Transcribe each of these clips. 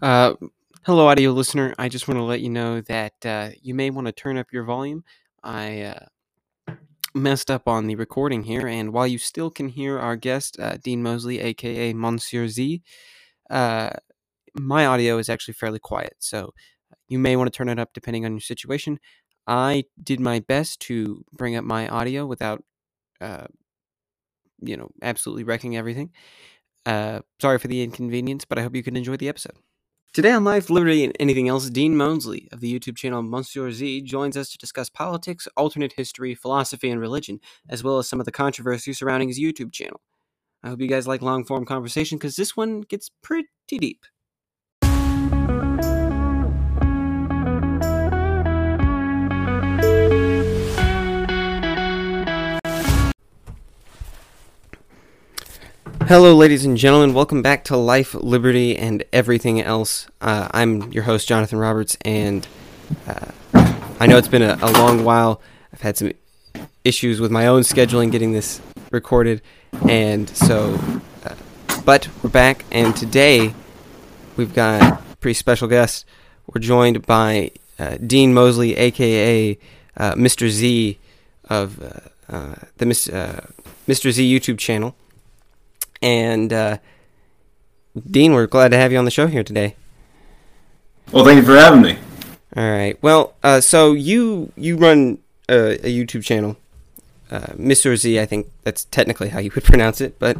Uh, hello, audio listener. I just want to let you know that uh, you may want to turn up your volume. I uh, messed up on the recording here, and while you still can hear our guest, uh, Dean Mosley, aka Monsieur Z, uh, my audio is actually fairly quiet, so you may want to turn it up depending on your situation. I did my best to bring up my audio without, uh, you know, absolutely wrecking everything. Sorry for the inconvenience, but I hope you can enjoy the episode. Today on Life, Liberty, and Anything Else, Dean Mosley of the YouTube channel Monsieur Z joins us to discuss politics, alternate history, philosophy, and religion, as well as some of the controversy surrounding his YouTube channel. I hope you guys like long form conversation because this one gets pretty deep. Hello, ladies and gentlemen. Welcome back to Life, Liberty, and Everything Else. Uh, I'm your host, Jonathan Roberts, and uh, I know it's been a, a, long while. I've had some issues with my own scheduling getting this recorded, and so, uh, but we're back, and today we've got a pretty special guest. We're joined by uh, Dean Mosley, aka uh, Mr. Z of uh, the Mr. Z YouTube channel. And uh, Dean, we're glad to have you on the show here today. Well, thank you for having me. All right. Well, uh, so you you run a, a YouTube channel, uh, Mr. Z. I think that's technically how you would pronounce it, but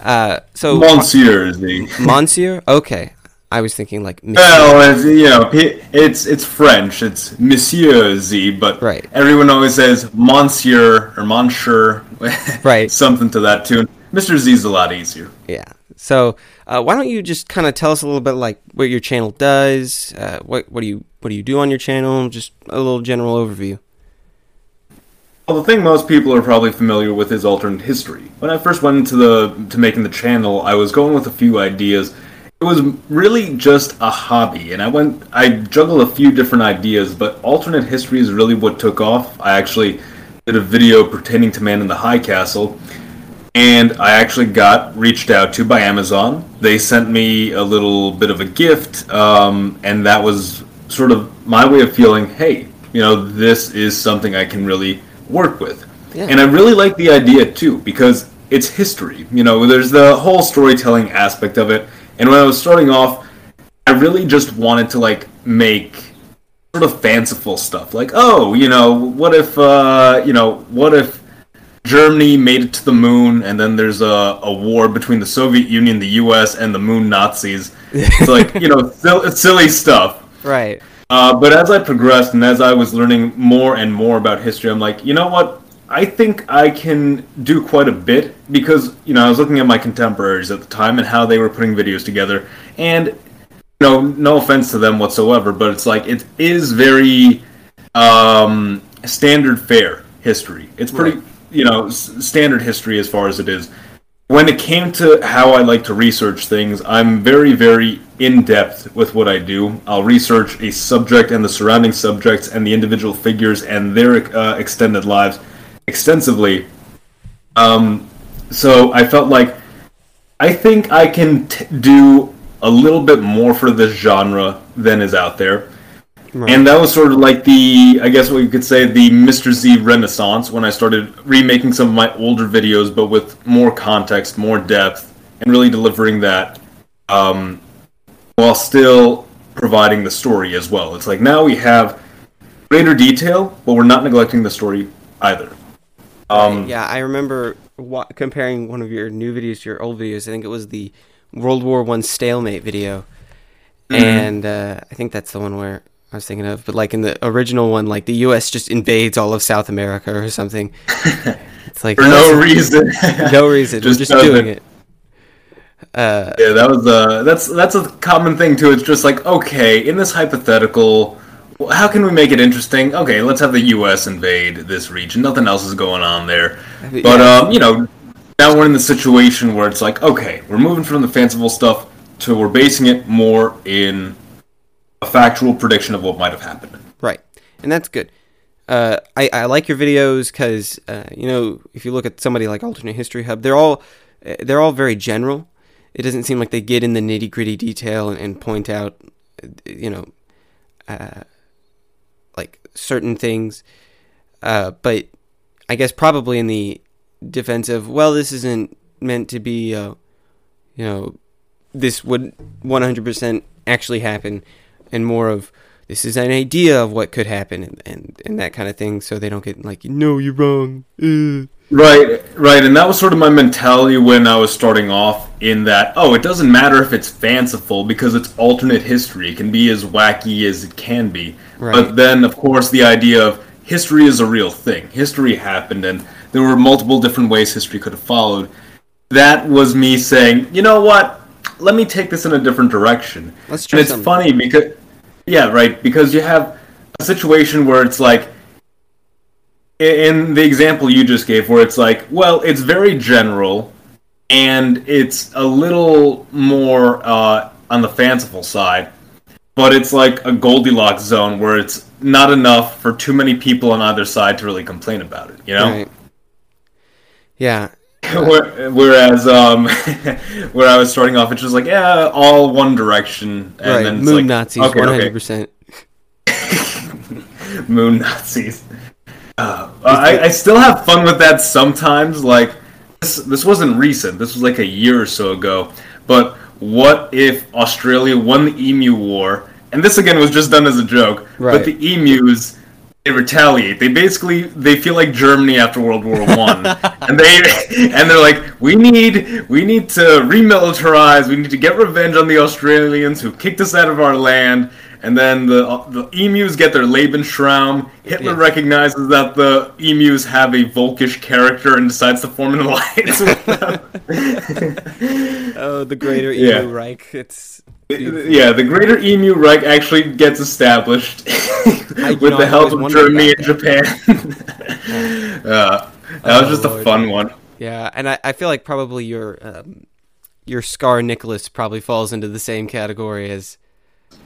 uh, so Monsieur Z. Monsieur. Okay, I was thinking like. Monsieur. Well, it's, you know, it's it's French. It's Monsieur Z, but right. everyone always says Monsieur or Monsieur. right. Something to that tune. Mr. Z is a lot easier. Yeah. So uh, why don't you just kind of tell us a little bit like what your channel does? Uh, what what do you what do you do on your channel? Just a little general overview. Well, the thing most people are probably familiar with is alternate history. When I first went into the to making the channel, I was going with a few ideas. It was really just a hobby, and I went I juggled a few different ideas, but alternate history is really what took off. I actually did a video pertaining to Man in the High Castle and I actually got reached out to by Amazon. They sent me a little bit of a gift, um, and that was sort of my way of feeling, hey, you know, this is something I can really work with. Yeah. And I really like the idea too because it's history. You know, there's the whole storytelling aspect of it. And when I was starting off, I really just wanted to like make sort of fanciful stuff. Like, oh, you know, what if, uh, you know, what if Germany made it to the moon, and then there's a, a war between the Soviet Union, the U.S., and the moon Nazis. It's like you know, silly stuff. Right. Uh, but as I progressed and as I was learning more and more about history, I'm like, you know what? I think I can do quite a bit because you know I was looking at my contemporaries at the time and how they were putting videos together, and you know, no offense to them whatsoever, but it's like it is very um, standard fare history. It's pretty. Right you know standard history as far as it is. When it came to how I like to research things, I'm very, very in depth with what I do. I'll research a subject and the surrounding subjects and the individual figures and their uh, extended lives extensively. Um, so I felt like I think I can t- do a little bit more for this genre than is out there. Right. And that was sort of like the, I guess what you could say, the Mr. Z renaissance when I started remaking some of my older videos, but with more context, more depth, and really delivering that um, while still providing the story as well. It's like now we have greater detail, but we're not neglecting the story either. Um, yeah, I remember wa- comparing one of your new videos to your old videos. I think it was the World War One stalemate video, mm-hmm. and uh, I think that's the one where I was thinking of, but like in the original one, like the U.S. just invades all of South America or something. It's like for no reason. no reason. just We're just doing it. Uh, yeah, that was uh, that's that's a common thing too. It's just like okay, in this hypothetical, how can we make it interesting? Okay, let's have the U.S. invade this region. Nothing else is going on there, but yeah. um, you know, now we're in the situation where it's like okay, we're moving from the fanciful stuff to we're basing it more in a factual prediction of what might have happened. Right, and that's good. Uh, I, I like your videos because uh, you know if you look at somebody like Alternate History Hub, they're all they're all very general, it doesn't seem like they get in the nitty gritty detail and, and, point out, you know, uh, like certain things. Uh, but I guess probably in the defense of, well, this isn't meant to be, uh, you know, this would 100% actually happen, and more of this is an idea of what could happen and, and, and that kind of thing, so they don't get like, no, you're wrong. Uh. Right, right, and that was sort of my mentality when I was starting off. In that, oh, it doesn't matter if it's fanciful because it's alternate history. It can be as wacky as it can be. Right. But then, of course, the idea of history is a real thing. History happened, and there were multiple different ways history could have followed. That was me saying, you know what? Let me take this in a different direction. Let's try and it's something. funny because, yeah, right, because you have a situation where it's like in the example you just gave, where it's like, well, it's very general, and it's a little more uh, on the fanciful side, but it's like a Goldilocks zone where it's not enough for too many people on either side to really complain about it. You know? Right. Yeah. Whereas, um, where I was starting off, it's just like, yeah, all one direction, and right. then it's moon like, Nazis, one hundred percent. Moon Nazis. Uh, I, I still have fun with that sometimes. Like this, this wasn't recent. This was like a year or so ago. But what if Australia won the Emu War? And this again was just done as a joke. Right. But the emus they retaliate. They basically they feel like Germany after World War One, and they and they're like, we need we need to remilitarize. We need to get revenge on the Australians who kicked us out of our land and then the the emus get their Lebensraum. Hitler yeah. recognizes that the emus have a Volkish character and decides to form an alliance with them. oh, the Greater Emu yeah. Reich. It's. Yeah, the Greater Emu Reich actually gets established with the help of Germany and Japan. uh, that oh, was just Lord. a fun one. Yeah, and I, I feel like probably your um, your Scar Nicholas probably falls into the same category as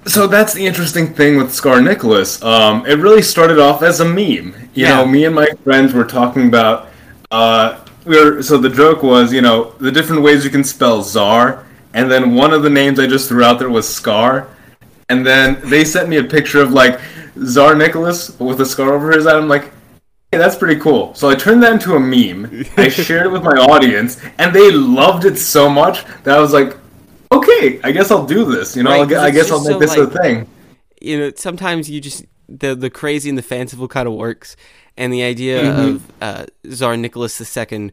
so that's the interesting thing with Scar Nicholas. Um, it really started off as a meme. You yeah. know, me and my friends were talking about. Uh, we were so the joke was, you know, the different ways you can spell Czar, and then one of the names I just threw out there was Scar, and then they sent me a picture of like Tsar Nicholas with a scar over his eye. I'm like, hey, that's pretty cool. So I turned that into a meme. I shared it with my audience, and they loved it so much that I was like, okay, I guess I'll do this. You know, right, I guess I'll make so, this like, a thing. You know, sometimes you just the the crazy and the fanciful kind of works, and the idea mm-hmm. of uh, Tsar Nicholas II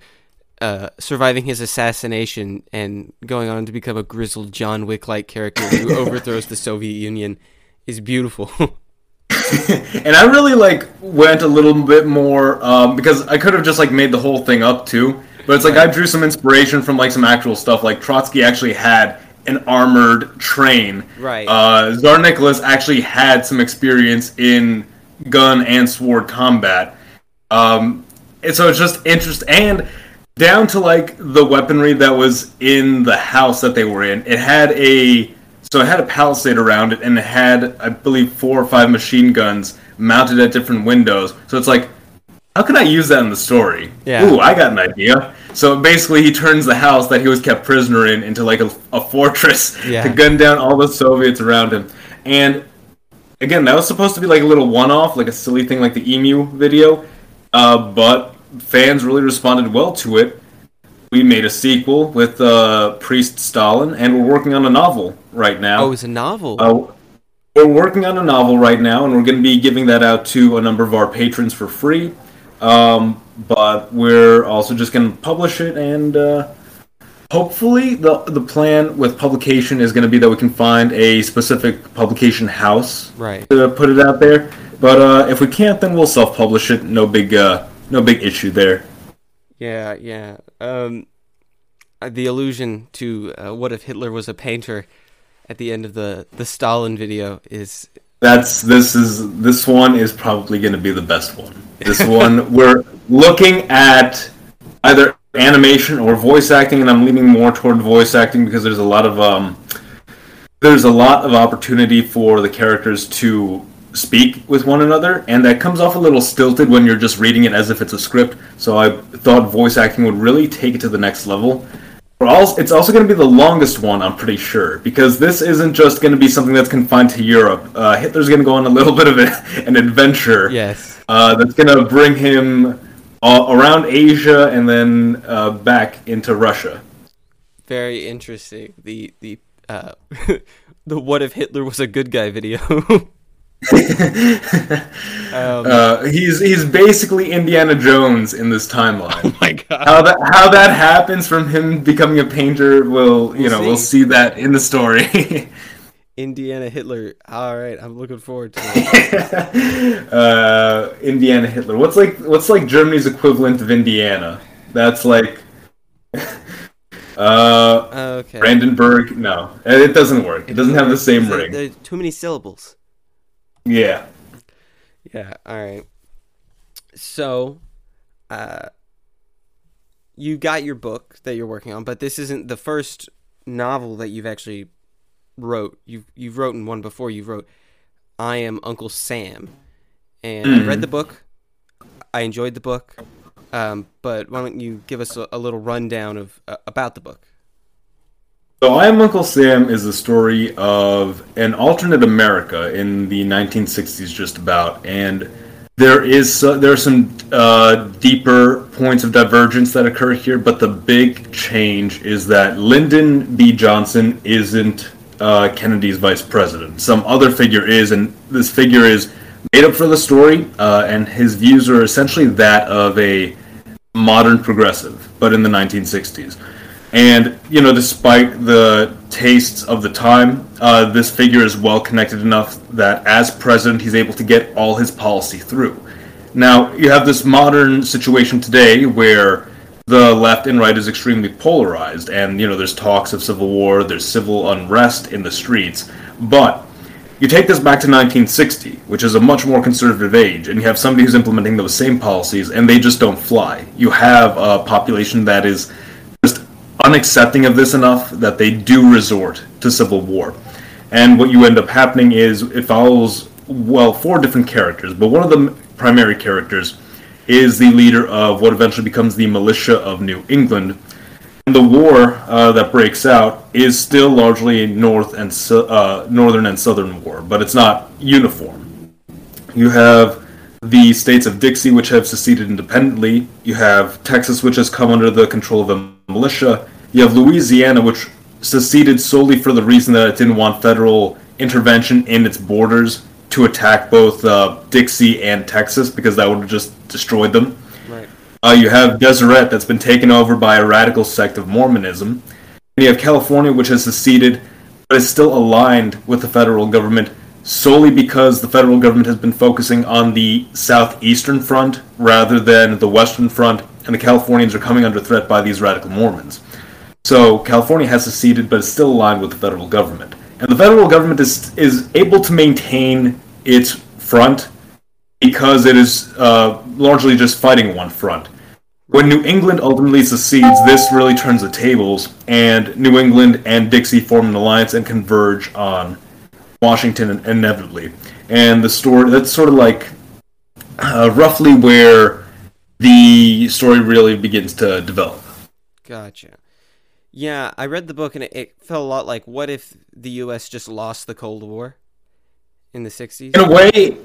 uh, surviving his assassination and going on to become a grizzled John Wick like character who overthrows the Soviet Union is beautiful. and I really like went a little bit more um, because I could have just like made the whole thing up too. But it's like. I drew some inspiration from like some actual stuff. Like Trotsky actually had an armored train. Right. Uh, Tsar Nicholas actually had some experience in gun and sword combat. Um, and so it's just interesting. And down to like the weaponry that was in the house that they were in, it had a. So it had a palisade around it, and it had, I believe, four or five machine guns mounted at different windows. So it's like, how can I use that in the story? Yeah. Ooh, I got an idea. So basically, he turns the house that he was kept prisoner in into like a, a fortress yeah. to gun down all the Soviets around him. And again, that was supposed to be like a little one-off, like a silly thing, like the Emu video. Uh, but fans really responded well to it. We made a sequel with uh, Priest Stalin, and we're working on a novel right now. Oh, it's a novel. Uh, we're working on a novel right now, and we're going to be giving that out to a number of our patrons for free. Um, but we're also just going to publish it, and uh, hopefully, the the plan with publication is going to be that we can find a specific publication house right. to put it out there. But uh, if we can't, then we'll self-publish it. No big, uh, no big issue there. Yeah, yeah. Um, uh, the allusion to uh, what if Hitler was a painter at the end of the the Stalin video is that's this is this one is probably going to be the best one. This one we're looking at either animation or voice acting, and I'm leaning more toward voice acting because there's a lot of um, there's a lot of opportunity for the characters to speak with one another, and that comes off a little stilted when you're just reading it as if it's a script. So I thought voice acting would really take it to the next level. Also, it's also going to be the longest one, I'm pretty sure, because this isn't just going to be something that's confined to Europe. Uh, Hitler's going to go on a little bit of a, an adventure. Yes. Uh, that's going to bring him uh, around Asia and then uh, back into Russia. Very interesting. The the uh, the what if Hitler was a good guy video. um, Uh, he's he's basically Indiana Jones in this timeline. oh my god. How that how that happens from him becoming a painter, we'll you We'll know we'll see. see that in the story. Indiana Hitler. All right, I'm looking forward to it. uh, Indiana Hitler. What's like what's like Germany's equivalent of Indiana? That's like uh Okay. Brandenburg. No, it doesn't work. It doesn't have the same ring. There's too many syllables. Yeah. Yeah. All right. So, uh, you got your book that you're working on, but this isn't the first novel that you've actually wrote. You've you've written one before. You wrote "I Am Uncle Sam," and I read the book. I enjoyed the book. Um, but why don't you give us a, a little rundown of uh, about the book? So I Am Uncle Sam is the story of an alternate America in the 1960s, just about, and there is so- there are some uh, deeper points of divergence that occur here. But the big change is that Lyndon B. Johnson isn't uh, Kennedy's vice president. Some other figure is, and this figure is made up for the story, uh, and his views are essentially that of a modern progressive, but in the 1960s. And you know, despite the tastes of the time, uh, this figure is well connected enough that as president, he's able to get all his policy through. Now, you have this modern situation today where the left and right is extremely polarized, and you know, there's talks of civil war, there's civil unrest in the streets, but you take this back to 1960, which is a much more conservative age, and you have somebody who's implementing those same policies, and they just don't fly. You have a population that is unaccepting of this enough that they do resort to civil war. And what you end up happening is it follows, well, four different characters, but one of the primary characters is the leader of what eventually becomes the militia of New England, and the war uh, that breaks out is still largely a north and uh, northern and southern war, but it's not uniform. You have the states of Dixie, which have seceded independently. You have Texas, which has come under the control of a militia. You have Louisiana, which seceded solely for the reason that it didn't want federal intervention in its borders to attack both uh, Dixie and Texas because that would have just destroyed them. Right. Uh, you have Deseret that's been taken over by a radical sect of Mormonism. And you have California, which has seceded, but is still aligned with the federal government solely because the federal government has been focusing on the southeastern front rather than the western front, and the Californians are coming under threat by these radical Mormons. So California has seceded, but is still aligned with the federal government. And the federal government is is able to maintain its front because it is uh, largely just fighting one front. When New England ultimately secedes, this really turns the tables, and New England and Dixie form an alliance and converge on Washington inevitably. And the story that's sort of like uh, roughly where the story really begins to develop. Gotcha. Yeah, I read the book and it, it felt a lot like what if the U.S. just lost the Cold War in the '60s? In a way,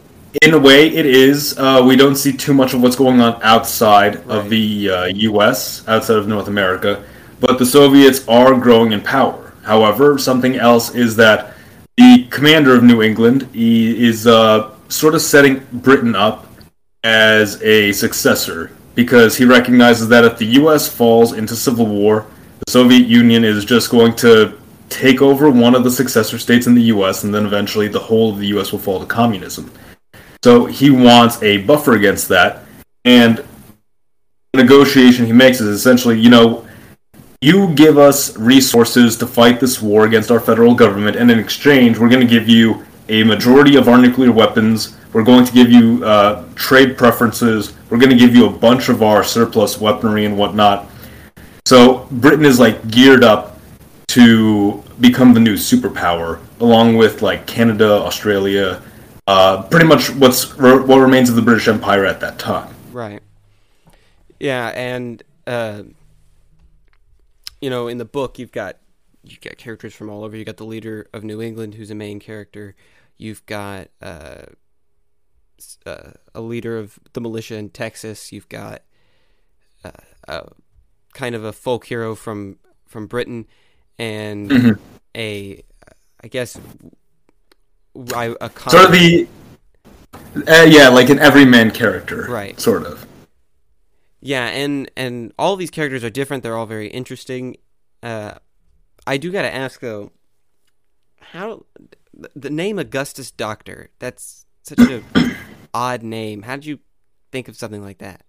in a way, it is. Uh, we don't see too much of what's going on outside Right. of the uh, U.S., outside of North America, but the Soviets are growing in power. However, something else is that the commander of New England he is uh, sort of setting Britain up as a successor because he recognizes that if the U.S. falls into civil war, the Soviet Union is just going to take over one of the successor states in the U.S., and then eventually the whole of the U.S. will fall to communism. So he wants a buffer against that, and the negotiation he makes is essentially, you know, you give us resources to fight this war against our federal government, and in exchange, we're going to give you a majority of our nuclear weapons. We're going to give you uh, trade preferences. We're going to give you a bunch of our surplus weaponry and whatnot. So Britain is like geared up to become the new superpower, along with like Canada, Australia, uh, pretty much what's what remains of the British Empire at that time. Right. Yeah, and uh, you know, in the book, you've got you got characters from all over. You got the leader of New England, who's a main character. You've got uh, uh, a leader of the militia in Texas. You've got uh, a, kind of a folk hero from from Britain, and Mhm. a I guess I, a Sort of the. Uh, yeah, like an everyman character. Right. Sort of. Yeah, and and all these characters are different. They're all very interesting. Uh, I do got to ask though, how the name Augustus Doctor? That's such a odd name. How did you think of something like that?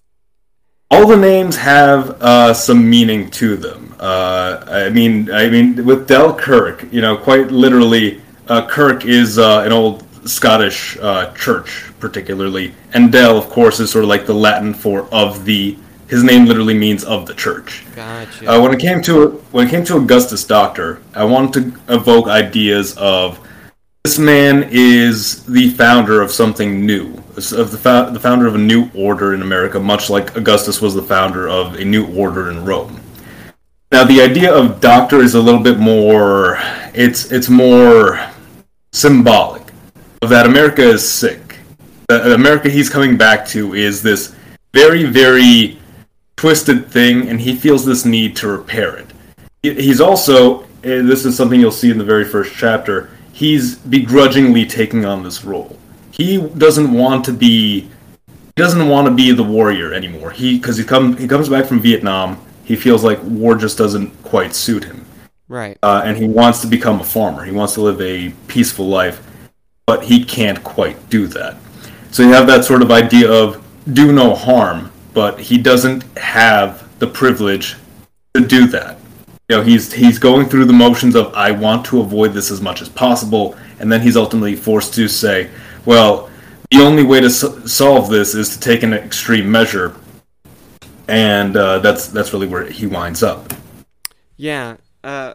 all the names have uh, some meaning to them. Uh, I mean, I mean, with Del Kirk, you know, quite literally, uh, Kirk is uh, an old Scottish uh, church, particularly, and Del, of course, is sort of like the Latin for of the. His name literally means of the church. Gotcha. Uh, when it came to when it came to Augustus Doctor, I wanted to evoke ideas of this man is the founder of something new, of the, the founder of a new order in America, much like Augustus was the founder of a new order in Rome. Now, the idea of doctor is a little bit more. It's it's more symbolic that America is sick. The America he's coming back to is this very very twisted thing, and he feels this need to repair it. He's also, and this is something you'll see in the very first chapter, he's begrudgingly taking on this role. He doesn't want to be, he doesn't want to be the warrior anymore. He, because he come, he comes back from Vietnam, he feels like war just doesn't quite suit him, right. uh, and he wants to become a farmer. He wants to live a peaceful life, but he can't quite do that. So you have that sort of idea of do no harm, but he doesn't have the privilege to do that. You know, he's he's going through the motions of I want to avoid this as much as possible, and then he's ultimately forced to say, well, the only way to s- solve this is to take an extreme measure, and uh, that's that's really where he winds up. Yeah. Uh,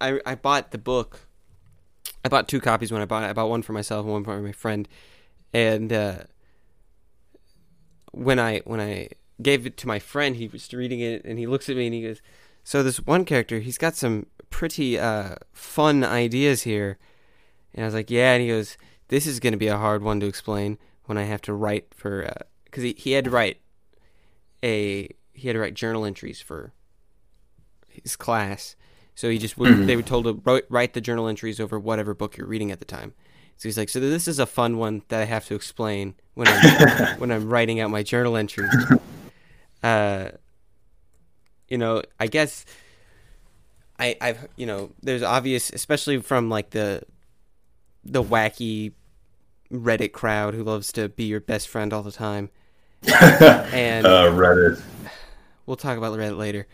I I bought the book. I bought two copies when I bought it. I bought one for myself and one for my friend. And uh, when I when I gave it to my friend, he was reading it and he looks at me and he goes, "So this one character, he's got some pretty uh, fun ideas here." And I was like, "Yeah." And he goes, "This is going to be a hard one to explain when I have to write for because he he had to write a he had to write journal entries for his class. So he just would, Mhm. they were told to write, write the journal entries over whatever book you're reading at the time. So he's like, so this is a fun one that I have to explain when I'm when I'm writing out my journal entries. Uh, you know, I guess I I've you know there's obvious, especially from like the the wacky Reddit crowd who loves to be your best friend all the time. And uh, Reddit. we'll talk about Reddit later.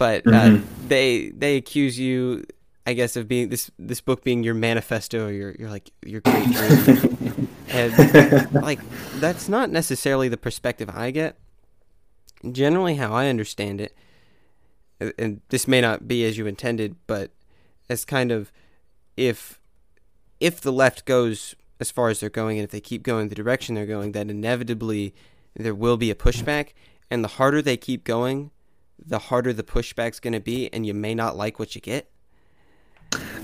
But uh, Mhm. they they accuse you, I guess, of being this this book being your manifesto, or your your like your great dream, and like that's not necessarily the perspective I get. Generally, how I understand it, and this may not be as you intended, but as kind of if if the left goes as far as they're going, and if they keep going the direction they're going, then inevitably there will be a pushback, and the harder they keep going, the harder the pushback's going to be, and you may not like what you get.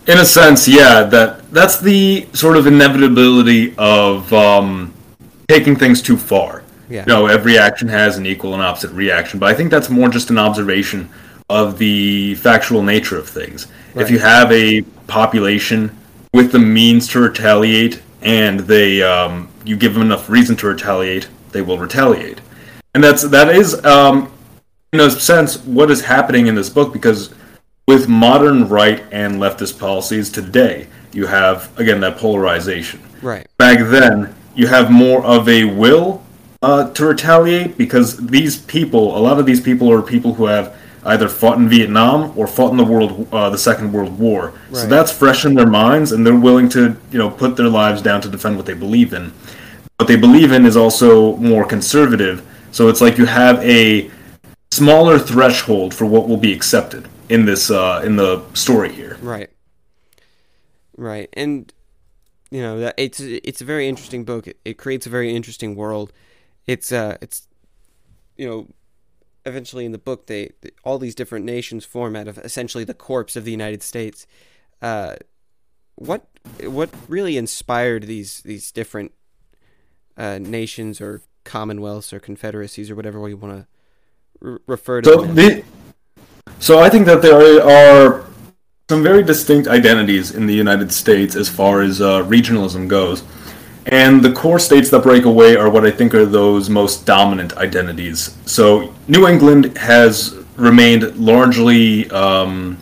In a sense, yeah, that that's the sort of inevitability of um, taking things too far. Yeah. You know, every action has an equal and opposite reaction, but I think that's more just an observation of the factual nature of things. If you have a population with the means to retaliate, and they um, you give them enough reason to retaliate, they will retaliate, and that's that is um, in a sense what is happening in this book because with modern right and leftist policies today, you have again that polarization. Right. Back then, you have more of a will uh, to retaliate because these people, a lot of these people, are people who have either fought in Vietnam or fought in the world, uh, the Second World War. Right. So that's fresh in their minds, and they're willing to, you know, put their lives down to defend what they believe in. What they believe in is also more conservative. So it's like you have a smaller threshold for what will be accepted in this uh, in the story here. Right. Right. And you know, that it's it's a very interesting book. It, it creates a very interesting world. It's uh it's you know, eventually in the book they all these different nations form out of essentially the corpse of the United States. Uh, what what really inspired these these different uh, nations or commonwealths or confederacies or whatever you want to re- refer to So the, so I think that there are some very distinct identities in the United States as far as uh, regionalism goes, and the core states that break away are what I think are those most dominant identities. So New England has remained largely um,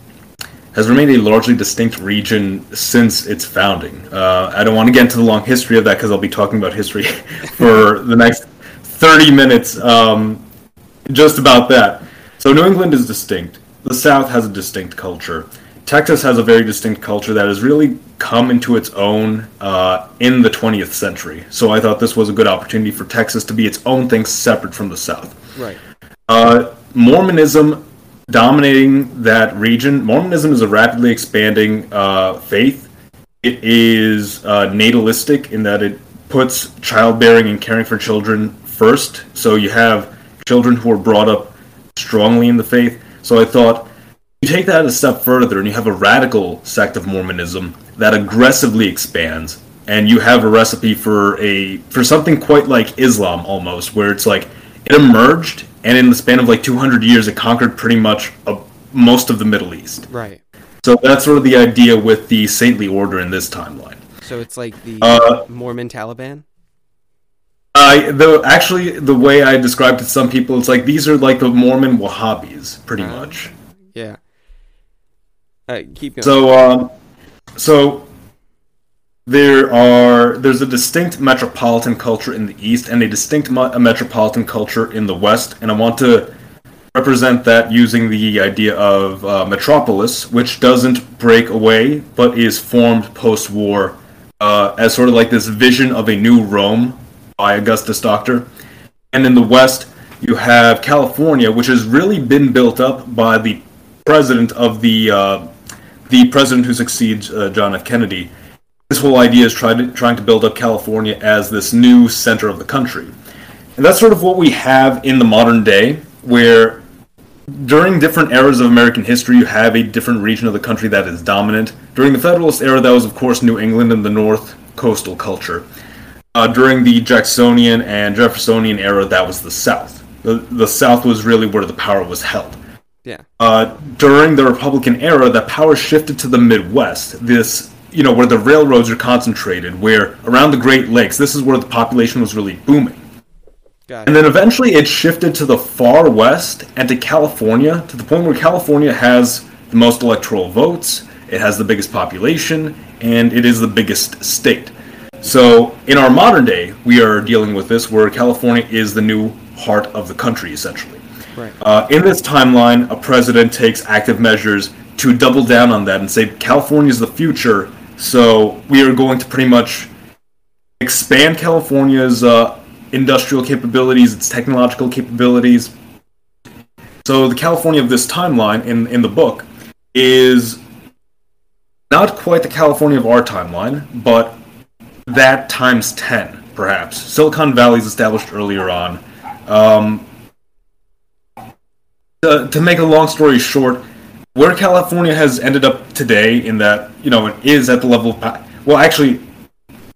has remained a largely distinct region since its founding. Uh, I don't want to get into the long history of that because I'll be talking about history for the next 30 minutes um, just about that. So New England is distinct. The South has a distinct culture. Texas has a very distinct culture that has really come into its own uh, in the 20th century. So I thought this was a good opportunity for Texas to be its own thing separate from the South. right. Uh, Mormonism dominating that region. Mormonism is a rapidly expanding uh, faith. It is uh, natalistic in that it puts childbearing and caring for children first. So you have children who are brought up strongly in the faith. So I thought you take that a step further and you have a radical sect of Mormonism that aggressively expands and you have a recipe for a for something quite like Islam almost where it's like it emerged and in the span of like 200 years it conquered pretty much a, most of the Middle East. Right. So that's sort of the idea with the saintly order in this timeline. So it's like the Uh, Mormon Taliban. I the actually the way I described it to some people, it's like these are like the Mormon Wahhabis, pretty Ah. much. Yeah. Uh, keep going. So, um, so there are there's a distinct metropolitan culture in the east and a distinct mo- metropolitan culture in the west, and I want to represent that using the idea of uh, metropolis, which doesn't break away but is formed post-war uh, as sort of like this vision of a new Rome by Augustus Doctor. And in the west, you have California, which has really been built up by the president of the uh, the president who succeeds uh, John F. Kennedy. This whole idea is trying to, trying to build up California as this new center of the country. And that's sort of what we have in the modern day, where during different eras of American history, you have a different region of the country that is dominant. During the Federalist era, that was, of course, New England and the North coastal culture. Uh, during the Jacksonian and Jeffersonian era, that was the South. The, the South was really where the power was held. yeah. Uh, during the Republican era, the power shifted to the Midwest. This, you know, where the railroads are concentrated, where around the Great Lakes, this is where the population was really booming. Got And then eventually it shifted to the far west and to California, to the point where California has the most electoral votes, it has the biggest population, and it is the biggest state. So in our modern day, we are dealing with this where California is the new heart of the country, essentially. Right. Uh, in this timeline, a president takes active measures to double down on that and say California is the future, so we are going to pretty much expand California's uh, industrial capabilities, its technological capabilities. So the California of this timeline in in the book is not quite the California of our timeline, but that times ten, perhaps. Silicon Valley is established earlier on. Um, to, to make a long story short, where California has ended up today, in that you know it is at the level of well, actually,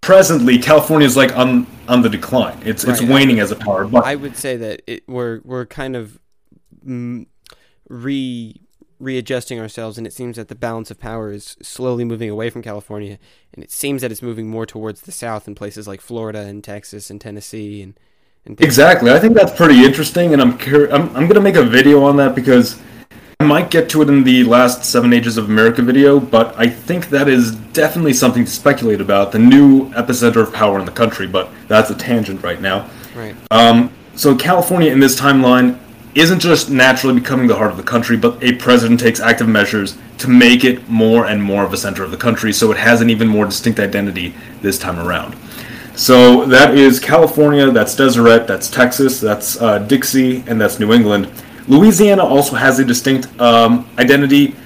presently California is like on on the decline. It's it's waning as a power, but I would say that it, we're we're kind of mm, re readjusting ourselves, and it seems that the balance of power is slowly moving away from California, and it seems that it's moving more towards the south in places like Florida and Texas and Tennessee and and Exactly. I think that's pretty interesting, and I'm cur- I'm I'm gonna make a video on that because I might get to it in the last Seven Ages of America video, but I think that is definitely something to speculate about. The new epicenter of power in the country, but that's a tangent right now. right. Um, so California in this timeline isn't just naturally becoming the heart of the country, but a president takes active measures to make it more and more of a center of the country, so it has an even more distinct identity this time around. So that is California, that's Deseret, that's Texas, that's uh, Dixie, and that's New England. Louisiana also has a distinct um, identity,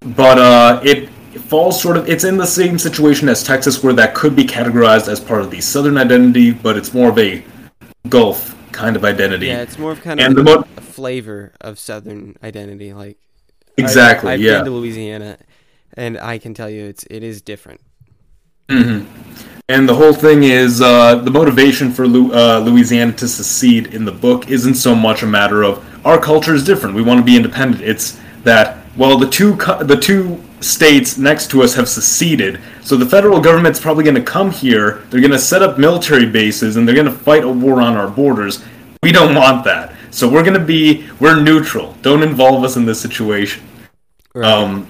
but uh, it falls sort of. It's in the same situation as Texas, where that could be categorized as part of the Southern identity, but it's more of a Gulf kind of identity. Yeah, it's more of kind of And the like mo- flavor of Southern identity. Like Exactly. I've, I've yeah. been to Louisiana, and I can tell you it's it is different. hmm And the whole thing is uh, the motivation for Lu- uh, Louisiana to secede in the book isn't so much a matter of our culture is different. We want to be independent. It's that well, the two co- the two states next to us have seceded, so the federal government's probably going to come here. They're going to set up military bases and they're going to fight a war on our borders. We don't want that. So we're going to be we're neutral. Don't involve us in this situation. Right. Um,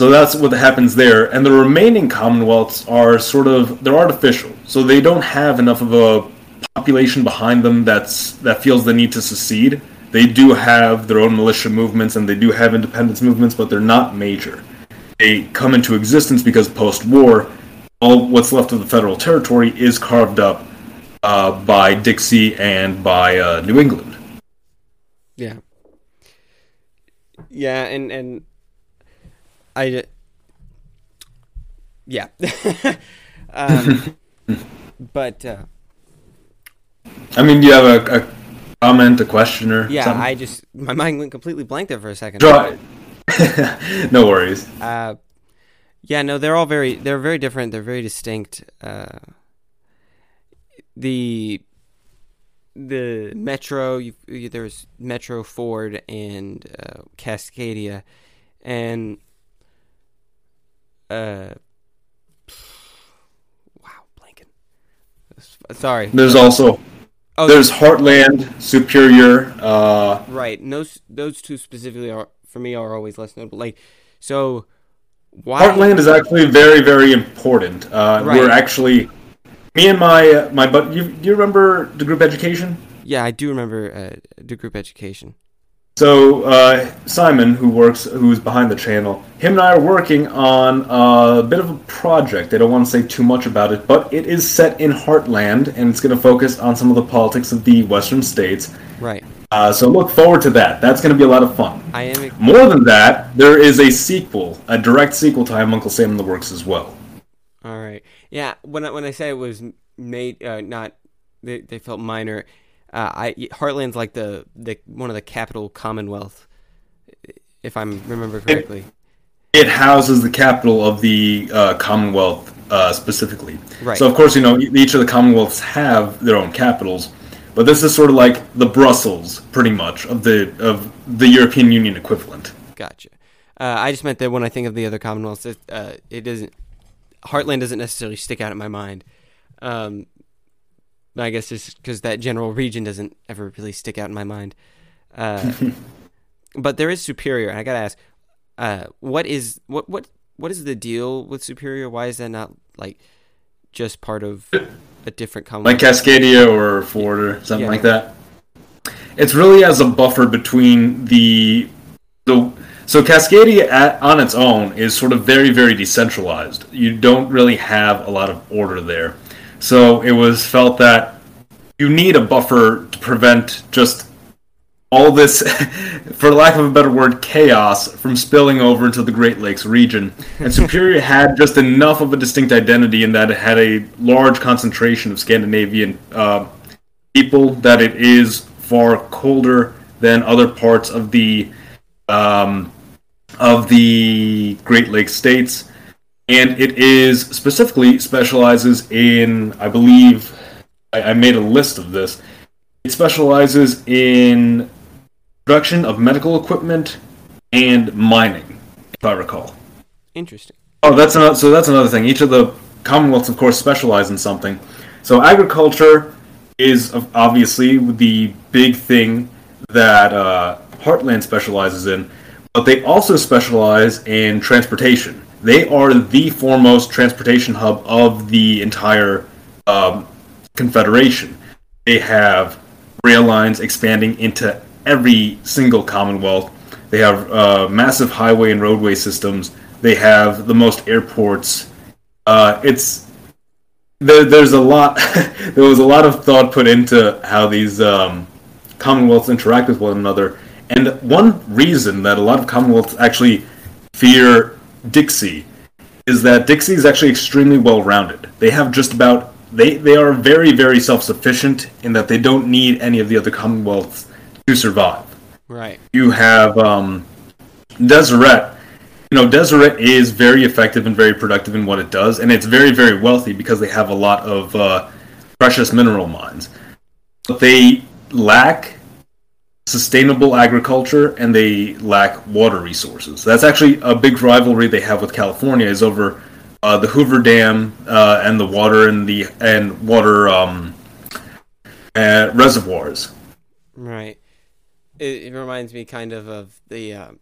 so that's what happens there, and the remaining commonwealths are sort of they're artificial, so they don't have enough of a population behind them that's that feels the need to secede. They do have their own militia movements and they do have independence movements, but they're not major. They come into existence because post-war, all what's left of the federal territory is carved up uh, by Dixie and by uh, New England. Yeah. Yeah, and and I yeah. um, but uh, I mean, do you have a, a comment, a question, or yeah, something? I just my mind went completely blank there for a second. Draw. no worries. Uh, yeah, no, they're all very they're very different. They're very distinct. Uh, the the Metro, you, you- there's Metro Ford and uh, Cascadia, and uh, wow, blanking. Sorry. There's also Oh, there's Heartland, Superior. Uh, right. And those those two specifically are for me are always less notable. Like, so why? Heartland is actually very very important. Uh, Right. We're actually me and my uh, my but you do you remember the group education? Yeah, I do remember uh, the group education. So uh, Simon, who works, who's behind the channel, him and I are working on a bit of a project. I don't want to say too much about it, but it is set in Heartland, and it's going to focus on some of the politics of the western states. Right. Uh, so look forward to that. That's going to be a lot of fun. I am. More than that, there is a sequel, a direct sequel to I Am Uncle Sam in the works as well. All right. Yeah. When I, when I say it was made, uh, not they, they felt minor. Uh, I Heartland's like the, the one of the capital Commonwealth, if I remember correctly. It houses the capital of the uh, Commonwealth uh, specifically. Right. So of course, you know each of the Commonwealths have their own capitals, but this is sort of like the Brussels, pretty much, of the of the European Union equivalent. Gotcha. Uh, I just meant that when I think of the other Commonwealths, it, uh, it doesn't. Heartland doesn't necessarily stick out in my mind. Um, I guess just because that general region doesn't ever really stick out in my mind. Uh, but there is Superior, and I gotta ask, uh, what is what what what is the deal with Superior? Why is that not like just part of a different like Cascadia or Ford or something Yeah. like that. It's really as a buffer between the the so Cascadia at, on its own is sort of very very decentralized. You don't really have a lot of order there. So it was felt that you need a buffer to prevent just all this, for lack of a better word, chaos from spilling over into the Great Lakes region. And Superior had just enough of a distinct identity in that it had a large concentration of Scandinavian uh, people, that it is far colder than other parts of the um, of the Great Lakes states, and it is specifically specializes in, I believe, I, I made a list of this. It specializes in production of medical equipment and mining, if I recall. Interesting. Oh, that's another. So that's another thing. Each of the commonwealths, of course, specialize in something. So agriculture is obviously the big thing that uh, Heartland specializes in, but they also specialize in transportation. They are the foremost transportation hub of the entire um, confederation. They have rail lines expanding into every single commonwealth. They have uh, massive highway and roadway systems. They have the most airports. Uh, it's there, there's a lot. there was a lot of thought put into how these um, commonwealths interact with one another, and one reason that a lot of commonwealths actually fear Dixie is that Dixie is actually extremely well rounded. They have just about they they are very very self sufficient in that they don't need any of the other commonwealths to survive. Right. You have um, Deseret. You know, Deseret is very effective and very productive in what it does, and it's very, very wealthy because they have a lot of uh, precious mineral mines. But they lack sustainable agriculture and they lack water resources. That's actually a big rivalry they have with California is over uh, the Hoover Dam uh, and the water and the and water um, uh, reservoirs. Right. It, it reminds me kind of of the um,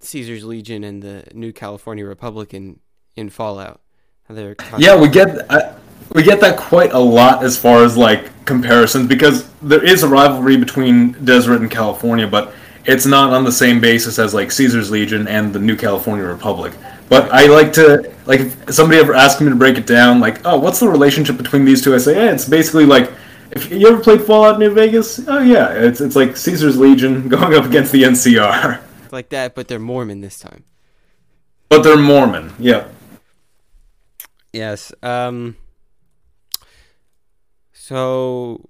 Caesar's Legion and the New California Republican in, in Fallout. Yeah, we get I, we get that quite a lot as far as like comparisons because there is a rivalry between Deseret and California, but it's not on the same basis as like Caesar's Legion and the New California Republic. But I like to like if somebody ever asks me to break it down, like, oh, what's the relationship between these two? I say, yeah, it's basically like if you ever played Fallout New Vegas, oh yeah, it's it's like Caesar's Legion going up against the NCR. like that, but they're Mormon this time. But they're Mormon. yeah. Yes. Um. So,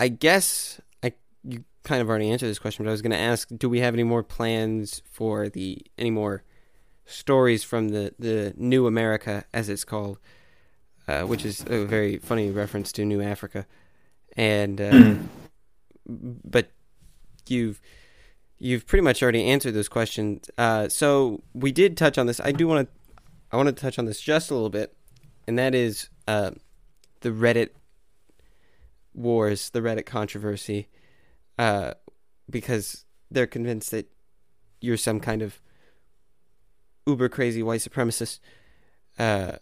I guess I you kind of already answered this question, but I was going to ask: Do we have any more plans for the any more stories from the the New America, as it's called, uh, which is a very funny reference to New Africa, and uh, Mm. but you've you've pretty much already answered those questions. Uh, so we did touch on this. I do want to I want to touch on this just a little bit, and that is uh, the Reddit wars, the Reddit controversy, uh, because they're convinced that you're some kind of uber crazy white supremacist, uh,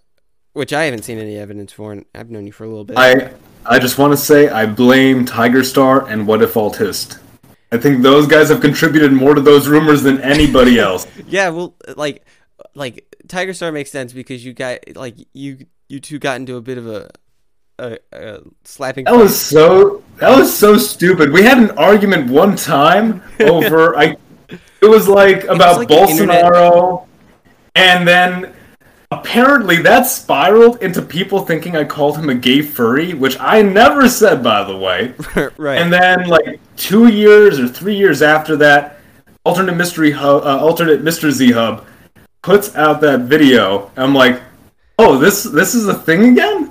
which I haven't seen any evidence for, and I've known you for a little bit. I I just want to say I blame Tiger Star and Whatifalthist. I think those guys have contributed more to those rumors than anybody else. Yeah, well, like, like Tiger Star makes sense because you got like you you two got into a bit of a a, a slapping. That was so that was so stupid. We had an argument one time over I it was like about like the internet- Bolsonaro and then apparently that spiraled into people thinking I called him a gay furry, which I never said by the way. right. And then, like two years or three years after that, alternate mystery hub, uh, alternate Mr. Z Hub puts out that video. I'm like, oh, this this is a thing again.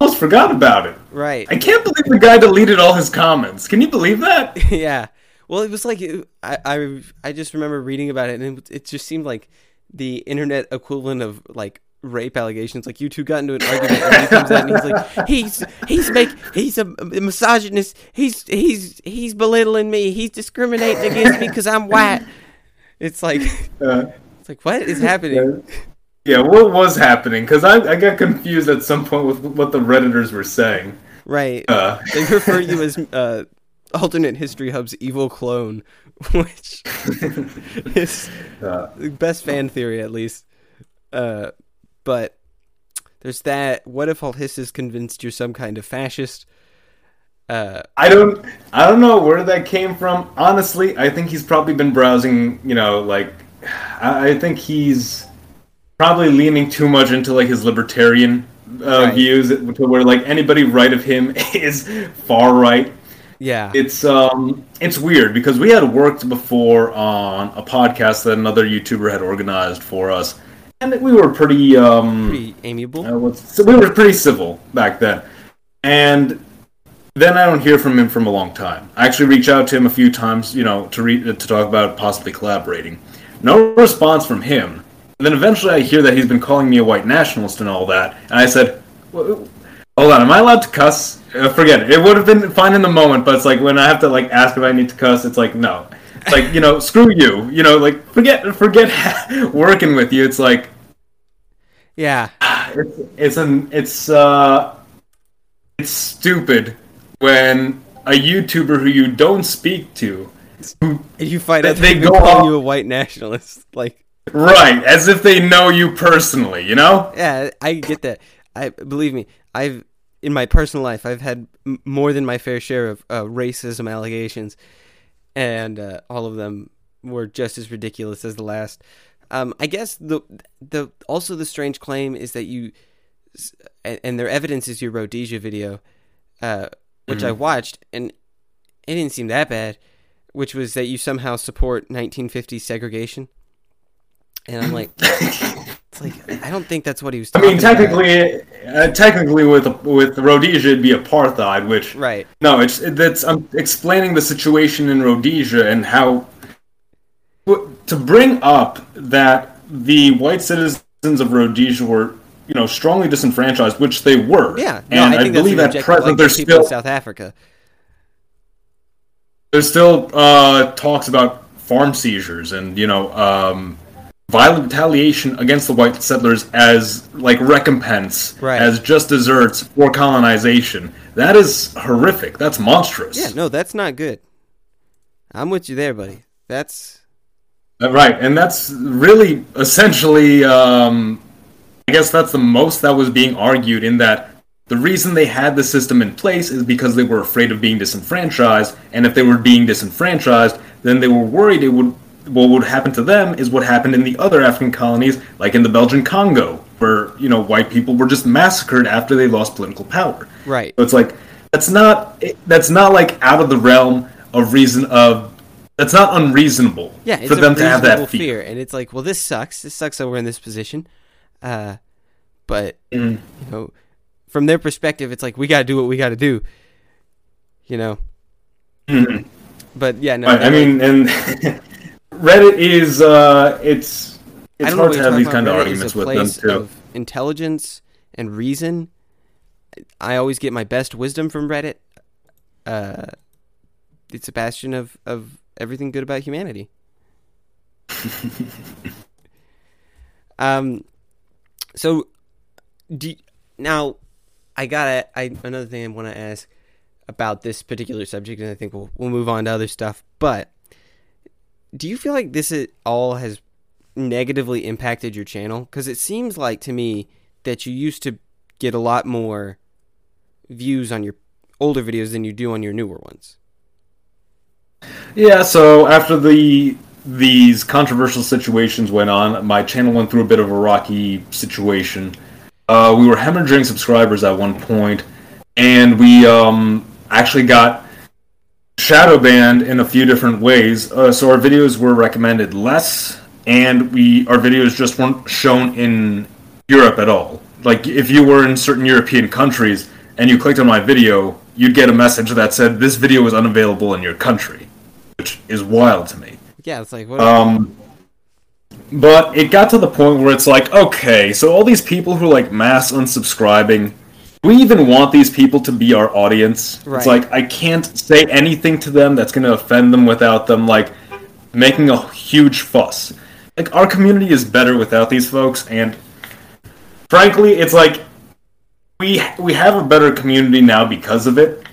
I almost forgot about it. right. I can't believe the guy deleted all his comments. Can you believe that? yeah. Well, it was like I I I just remember reading about it, and it, it just seemed like the internet equivalent of like rape allegations. Like you two got into an argument, and he comes out and he's like, he's he's make he's a, a misogynist. He's he's he's belittling me. He's discriminating against me because I'm white. It's like Uh, it's like what is happening? Yeah, what was happening? Because I, I got confused at some point with what the redditors were saying. Right. Uh, They refer you as uh, alternate history hub's evil clone, which is uh, the best fan theory at least. Uh, but there's that. Whatifalthist is convinced you're some kind of fascist? Uh, I don't I don't know where that came from. Honestly, I think he's probably been browsing, you know, like I, I think he's probably leaning too much into like his libertarian uh, Right. views to where like anybody right of him is far right. yeah. It's um it's weird because we had worked before on a podcast that another YouTuber had organized for us. And we were pretty um pretty amiable. uh, so we were pretty civil back then. And then I don't hear from him from a long time. I actually reach out to him a few times, you know, to re- to talk about possibly collaborating. No response from him. And then eventually I hear that he's been calling me a white nationalist and all that. And I said, "Wh- "Hold on, am I allowed to cuss?" Uh, forget it. It would have been fine in the moment, but it's like when I have to like ask if I need to cuss, it's like no. It's like you know, screw you. You know, like forget forget working with you. It's like Yeah. it's it's an it's uh it's stupid when a YouTuber who you don't speak to, who And you find They- out they they've go calling you a white nationalist. Like, right, as if they know you personally, you know? yeah, I get that. I believe me. I've in my personal life, I've had m- more than my fair share of uh, racism allegations, and uh, all of them were just as ridiculous as the last. Um, I guess the the also the strange claim is that you, and, and their evidence is your Rhodesia video, uh, which I watched, and it didn't seem that bad. which was that you somehow support 1950s segregation. And I'm like, it's like I don't think that's what he was. I Talking mean, about. technically, uh, technically with with Rhodesia, it'd be apartheid. Which right? no, it's that's I'm explaining the situation in Rhodesia and how to bring up that the white citizens of Rhodesia were you know strongly disenfranchised, which they were. Yeah, no, and I think that's believe an at present like there's the people in still South Africa. there's still uh, talks about farm seizures and you know um, violent retaliation against the white settlers as like recompense, Right. as just desserts for colonization. That is horrific. That's monstrous. Yeah, no, that's not good. I'm with you there, buddy. That's Uh, Right, and that's really essentially, um, I guess that's the most that was being argued in that the reason they had the system in place is because they were afraid of being disenfranchised, and if they were being disenfranchised, then they were worried it would what would happen to them is what happened in the other African colonies, like in the Belgian Congo, where you know white people were just massacred after they lost political power. right. So it's like that's not that's not like out of the realm of reason of that's not unreasonable Yeah, for them to have that fear. and it's like, well, this sucks. This sucks that we're in this position. Uh, but Mm. you know, from their perspective, it's like we got to do what we got to do. You know. Mhm. But yeah, no. I they're mean, and Reddit is uh, it's it's hard to have these kind of Reddit arguments with them too. Of intelligence and reason. I always get my best wisdom from Reddit. Uh, it's a bastion of, of everything good about humanity. um, so, do now I gotta. I another thing I want to ask about this particular subject, and I think we'll we'll move on to other stuff. But do you feel like this is, all has negatively impacted your channel? Because it seems like to me that you used to get a lot more views on your older videos than you do on your newer ones. Yeah, so after the these controversial situations went on, my channel went through a bit of a rocky situation. Uh, we were hemorrhaging subscribers at one point, and we um, actually got shadow banned in a few different ways. Uh, so our videos were recommended less, and we our videos just weren't shown in Europe at all. Like if you were in certain European countries and you clicked on my video, you'd get a message that said this video is unavailable in your country, which is wild to me. Yeah, it's like what? Um, but it got to the point where it's like, okay, so all these people who are like mass unsubscribing, we even want these people to be our audience? Right. It's like I can't say anything to them that's going to offend them without them like making a huge fuss. Like our community is better without these folks, and frankly, it's like we we have a better community now because of it.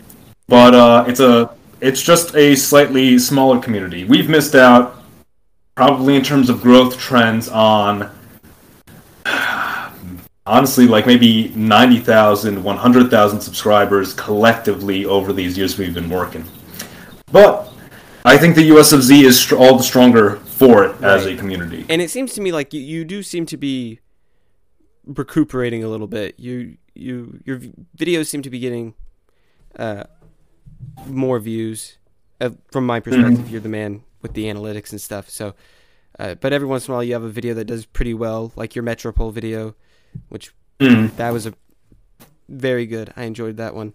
But uh, it's a it's just a slightly smaller community. We've missed out probably in terms of growth trends on honestly like maybe 90,000 100,000 subscribers collectively over these years we've been working. But I think the US of Z is str- all the stronger for it as a community. and it seems to me like you, you do seem to be recuperating a little bit. You you your videos seem to be getting uh, more views. Uh, from my perspective, you're the man with the analytics and stuff. So, uh, but every once in a while, you have a video that does pretty well, like your Metropole video, which Mm. that was a very good. I enjoyed that one.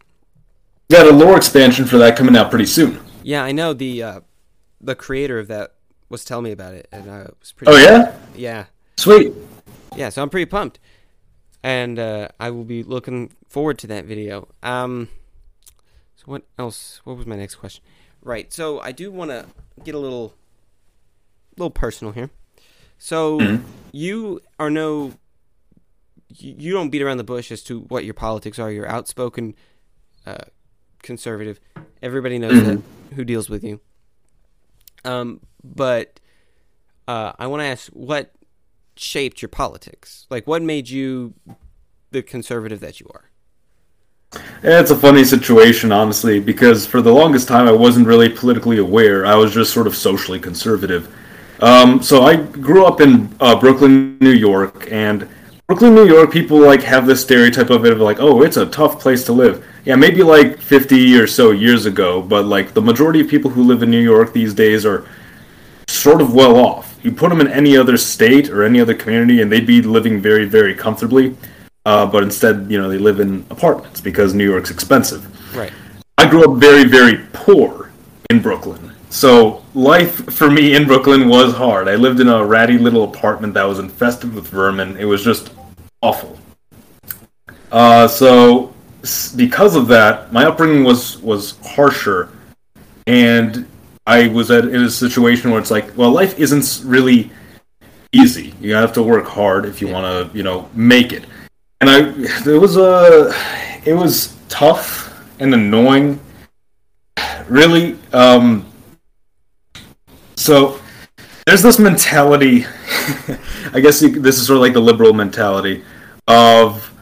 Got a lore expansion for that coming out pretty soon. Yeah, I know the uh, the creator of that was telling me about it, and I was pretty. Oh yeah? Yeah, Sweet. yeah. So I'm pretty pumped, and uh, I will be looking forward to that video. Um, so what else? What was my next question? Right. So I do want to get a little, little personal here. So Mhm. you are no, you don't beat around the bush as to what your politics are. You're outspoken, uh, conservative. Everybody knows that who deals with you. Um, but uh, I want to ask what shaped your politics? Like, what made you the conservative that you are? It's a funny situation, honestly, because for the longest time I wasn't really politically aware. I was just sort of socially conservative. Um, so I grew up in uh, Brooklyn, New York, and Brooklyn, New York, people like have this stereotype of it of like, oh, it's a tough place to live. yeah, maybe like 50 or so years ago, but like the majority of people who live in New York these days are sort of well off. You put them in any other state or any other community, and they'd be living very, very comfortably. Uh, but instead, you know, they live in apartments because New York's expensive. Right. I grew up very, very poor in Brooklyn. So life for me in Brooklyn was hard. I lived in a ratty little apartment that was infested with vermin. It was just awful. Uh, so because of that, my upbringing was was harsher, and I was at, in a situation where it's like, well, life isn't really easy. You have to work hard if you want to, you know, make it. And I, it was a, it was tough and annoying. Really, um, so there's this mentality. I guess you, this is sort of like the liberal mentality of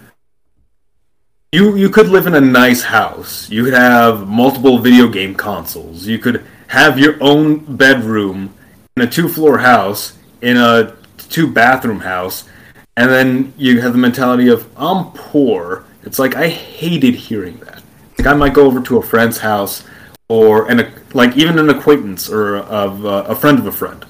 you you could live in a nice house. You could have multiple video game consoles. You could have your own bedroom in a two-floor house in a two-bathroom house, and then you have the mentality of I'm poor. It's like I hated hearing that. Like I might go over to a friend's house or an like even an acquaintance or of uh, a friend of a friend,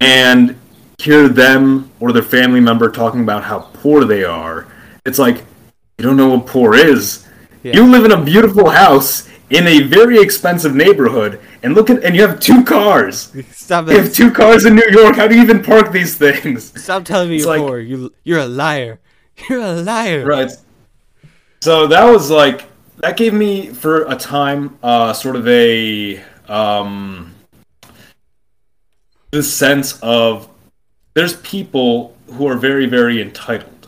and hear them or their family member talking about how poor they are. It's like you don't know what poor is. Yeah. You live in a beautiful house in a very expensive neighborhood, and look at and you have two cars. Stop that. You have two cars in New York. How do you even park these things? Stop telling me it's you're like, poor. You you're a liar. You're a liar. Right. So that was like that gave me for a time uh, sort of a um, this sense of there's people who are very very entitled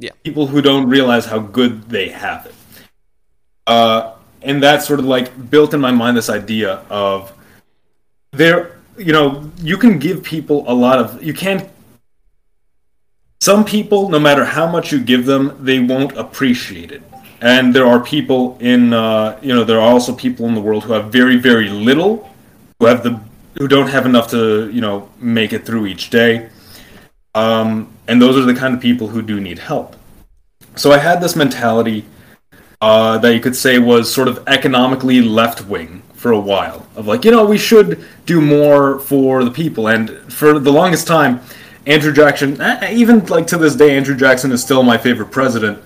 yeah. People who don't realize how good they have it. Uh, and that sort of like built in my mind this idea of there, you know, you can give people a lot of, you can't, some people, no matter how much you give them, they won't appreciate it. And there are people in, uh, you know, there are also people in the world who have very, very little, who have the, who don't have enough to, you know, make it through each day. Um, and those are the kind of people who do need help. So I had this mentality uh, that you could say was sort of economically left wing for a while, of like, you know, we should do more for the people. And for the longest time, Andrew Jackson, even like to this day, Andrew Jackson is still my favorite president.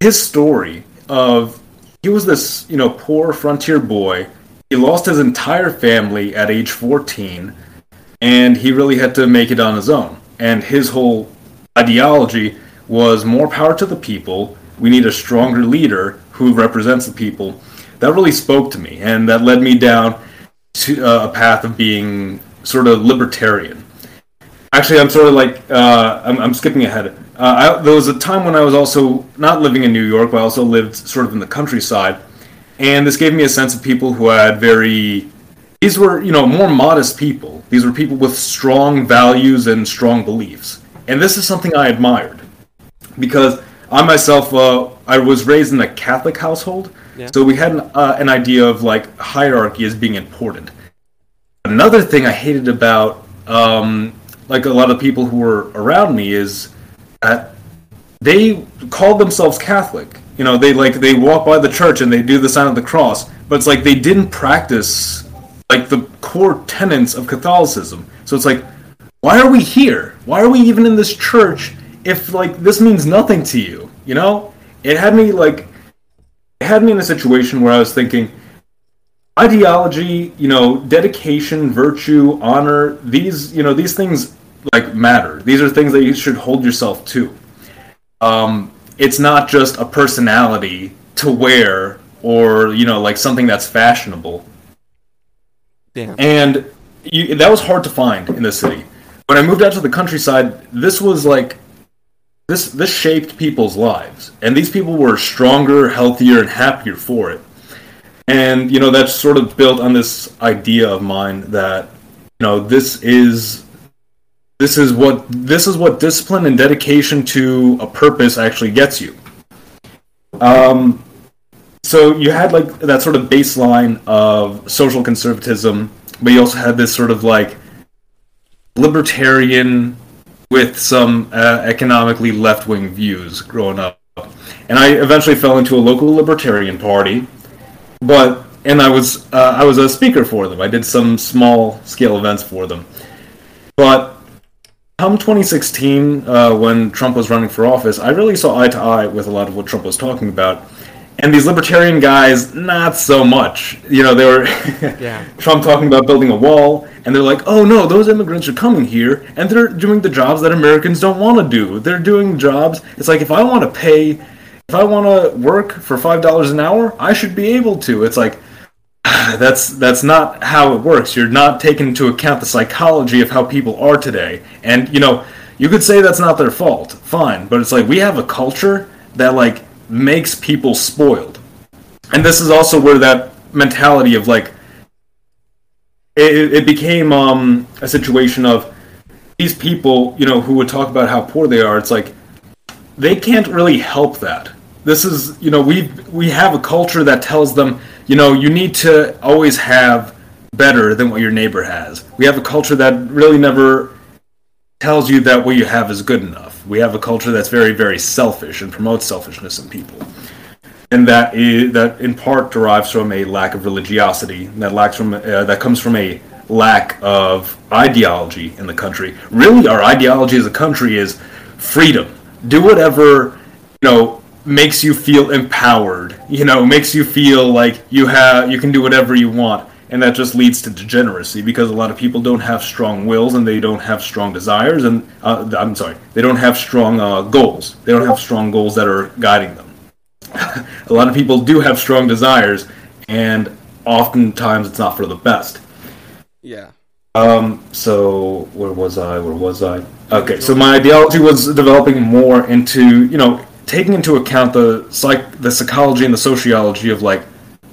His story of he was this, you know, poor frontier boy. He lost his entire family at age 14, and he really had to make it on his own and his whole ideology was more power to the people. We need a stronger leader who represents the people. That really spoke to me, and that led me down to uh, a path of being sort of libertarian. Actually, I'm sort of like uh, I'm, I'm, skipping ahead. Uh, I, there was a time when I was also not living in New York, but I also lived sort of in the countryside, and this gave me a sense of people who had very these were, you know, more modest people. These were people with strong values and strong beliefs. And this is something I admired because I myself, uh, I was raised in a Catholic household, yeah. so we had an, uh, an idea of like hierarchy as being important. Another thing I hated about um, like a lot of people who were around me is that they called themselves Catholic. You know, they like they walk by the church and they do the sign of the cross, but it's like they didn't practice like the core tenets of Catholicism. So it's like, why are we here? Why are we even in this church if like this means nothing to you? You know, it had me like, it had me in a situation where I was thinking, ideology, you know, dedication, virtue, honor, these, you know, these things like matter. These are things that you should hold yourself to. Um, it's not just a personality to wear or you know like something that's fashionable Damn. And you, that was hard to find in the city. When I moved out to the countryside, this was like this this shaped people's lives, and these people were stronger, healthier, and happier for it. And you know that's sort of built on this idea of mine that you know this is this is what this is what discipline and dedication to a purpose actually gets you. Um, so you had like that sort of baseline of social conservatism, but you also had this sort of like libertarian with some uh, economically left wing views growing up. and I eventually fell into a local libertarian party. But and I was uh, I was a speaker for them. I did some small scale events for them. But come 2016, uh, when Trump was running for office, I really saw eye to eye with a lot of what Trump was talking about. And these libertarian guys, not so much. You know, they were yeah. Trump talking about building a wall, and they're like, "Oh no, those immigrants are coming here, and they're doing the jobs that Americans don't want to do. They're doing jobs. It's like if I want to pay, if I want to work for five dollars an hour, I should be able to. It's like that's that's not how it works. You're not taking into account the psychology of how people are today. And you know, you could say that's not their fault. Fine, but it's like we have a culture that like makes people spoiled. And this is also where that mentality of like it, it became um, a situation of these people, you know, who would talk about how poor they are. It's like they can't really help that. This is, you know, we we have a culture that tells them you know, you need to always have better than what your neighbor has. We have a culture that really never tells you that what you have is good enough. We have a culture that's very, very selfish and promotes selfishness in people. And that is that in part derives from a lack of religiosity. That lacks from uh, that comes from a lack of ideology in the country. Really, our ideology as a country is freedom. Do whatever you know makes you feel empowered. You know, makes you feel like you have you can do whatever you want, and that just leads to degeneracy because a lot of people don't have strong wills and they don't have strong desires, and uh, I'm sorry, they don't have strong uh, goals. They don't have strong goals that are guiding them. a lot of people do have strong desires, and oftentimes it's not for the best. Yeah. Um. So where was I? Where was I? Okay. So my ideology was developing more into you know taking into account the psych the psychology and the sociology of like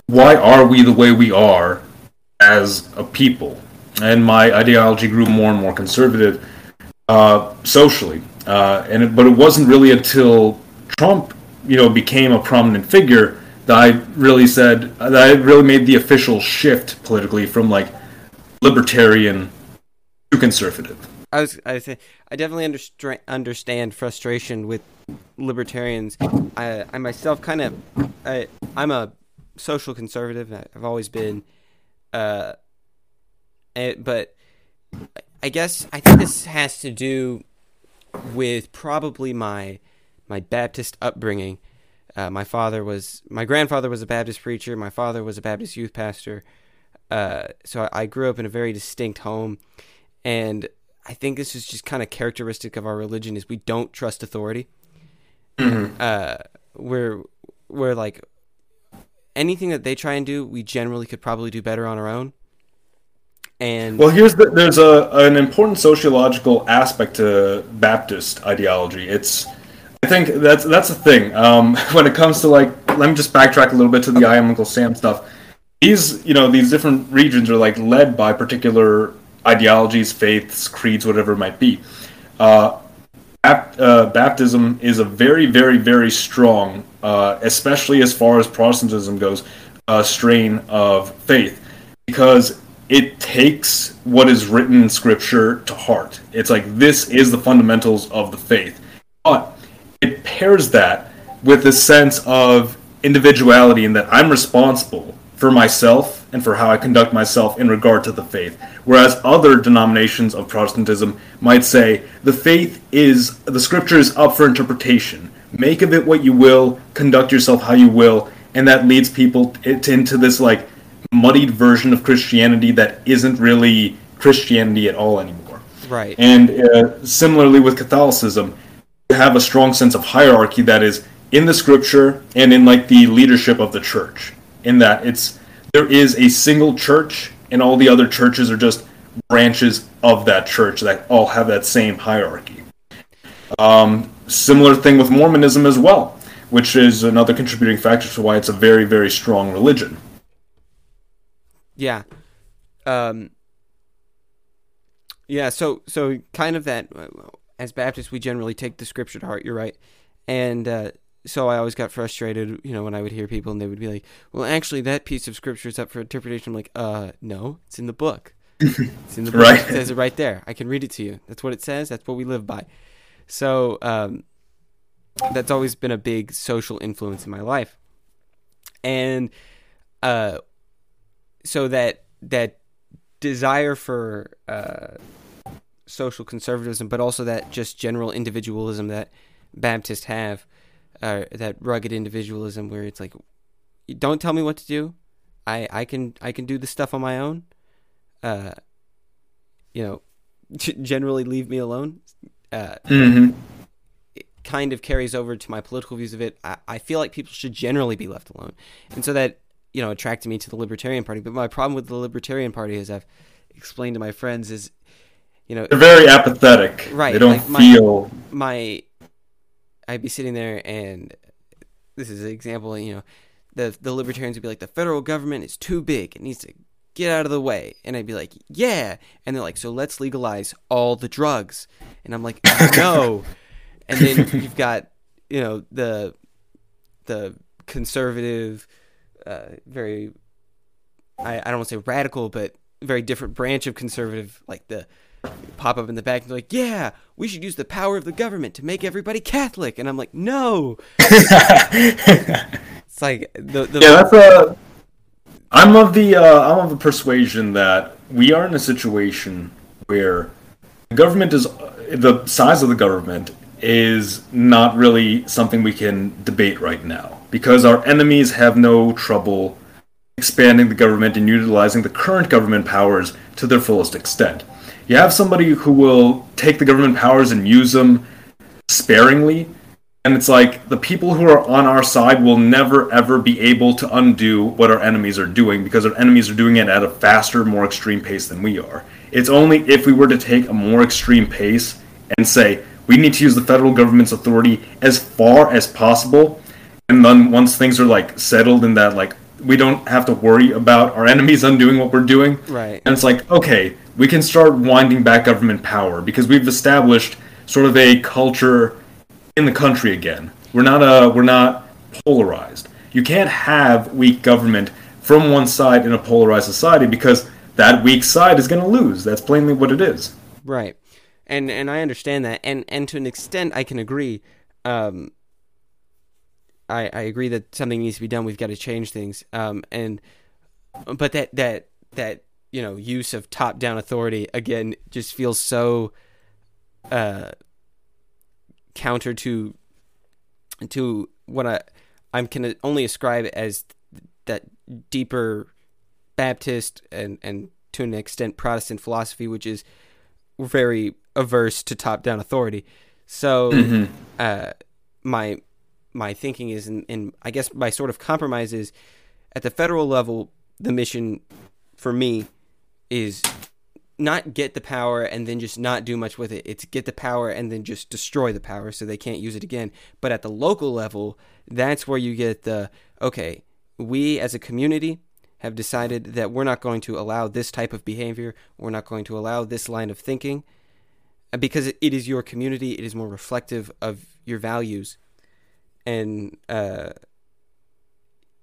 why are we the way we are as a people and my ideology grew more and more conservative uh, socially uh, and it, but it wasn't really until Trump you know became a prominent figure that I really said that I really made the official shift politically from like libertarian to conservative. I was I say I definitely understand understand frustration with libertarians. I, I myself kind of, I, I'm a social conservative. I've always been, uh, and, but I guess I think this has to do with probably my my Baptist upbringing. Uh, my father was my grandfather was a Baptist preacher. My father was a Baptist youth pastor. Uh, so I, I grew up in a very distinct home, and I think this is just kind of characteristic of our religion is we don't trust authority. Mm-hmm. Uh, we're we're like anything that they try and do, we generally could probably do better on our own. And well, here's the, there's a an important sociological aspect to Baptist ideology. It's I think that's that's the thing. Um, when it comes to like, let me just backtrack a little bit to the I am Uncle Sam stuff. These you know these different regions are like led by particular ideologies, faiths, creeds, whatever it might be. Uh, uh, baptism is a very, very, very strong, uh, especially as far as Protestantism goes, uh, strain of faith because it takes what is written in Scripture to heart. It's like this is the fundamentals of the faith, but it pairs that with a sense of individuality in that I'm responsible for myself and for how I conduct myself in regard to the faith. Whereas other denominations of Protestantism might say the faith is the scripture is up for interpretation. Make of it what you will, conduct yourself how you will, and that leads people into this like muddied version of Christianity that isn't really Christianity at all anymore. Right. And uh, similarly with Catholicism, you have a strong sense of hierarchy that is in the scripture and in like the leadership of the church. In that it's there is a single church, and all the other churches are just branches of that church that all have that same hierarchy. Um, similar thing with Mormonism as well, which is another contributing factor to why it's a very, very strong religion. Yeah. Um, yeah, so so kind of that as Baptists we generally take the scripture to heart, you're right. And uh, so I always got frustrated, you know, when I would hear people and they would be like, "Well, actually, that piece of scripture is up for interpretation." I'm like, "Uh, no, it's in the book. It's in the book. right. It says it right there. I can read it to you. That's what it says. That's what we live by." So, um, that's always been a big social influence in my life, and uh, so that that desire for uh, social conservatism, but also that just general individualism that Baptists have, uh, that rugged individualism where it's like, don't tell me what to do. I, I can I can do the stuff on my own. Uh, you know, generally leave me alone. Uh, mm-hmm. It kind of carries over to my political views of it. I, I feel like people should generally be left alone, and so that you know attracted me to the Libertarian Party. But my problem with the Libertarian Party, as I've explained to my friends, is you know they're very apathetic. Right. They don't like my, feel. My, I'd be sitting there, and this is an example. You know, the the Libertarians would be like, the federal government is too big; it needs to get out of the way. And I'd be like, yeah. And they're like, so let's legalize all the drugs. And I'm like, no. and then you've got, you know, the the conservative, uh, very, I, I don't want to say radical, but very different branch of conservative, like the pop up in the back and they're like, yeah, we should use the power of the government to make everybody Catholic. And I'm like, no. it's like the, the yeah, that's a. I'm of the uh, I'm of the persuasion that we are in a situation where the government is the size of the government is not really something we can debate right now because our enemies have no trouble expanding the government and utilizing the current government powers to their fullest extent. You have somebody who will take the government powers and use them sparingly and it's like the people who are on our side will never ever be able to undo what our enemies are doing because our enemies are doing it at a faster, more extreme pace than we are. It's only if we were to take a more extreme pace and say we need to use the federal government's authority as far as possible, and then once things are like settled in that like we don't have to worry about our enemies undoing what we're doing. Right. And it's like, okay, we can start winding back government power because we've established sort of a culture in the country again. We're not a we're not polarized. You can't have weak government from one side in a polarized society because that weak side is going to lose. That's plainly what it is. Right. And and I understand that and and to an extent I can agree um I I agree that something needs to be done. We've got to change things. Um and but that that that you know use of top down authority again just feels so uh counter to to what I I can only ascribe as that deeper Baptist and and to an extent Protestant philosophy, which is very averse to top down authority. So Mhm. uh, my my thinking is, and, and I guess my sort of compromise is, at the federal level, the mission for me is not get the power and then just not do much with it. It's get the power and then just destroy the power so they can't use it again. But at the local level, that's where you get the okay, we as a community have decided that we're not going to allow this type of behavior, we're not going to allow this line of thinking uh, because it is your community, it is more reflective of your values. And uh,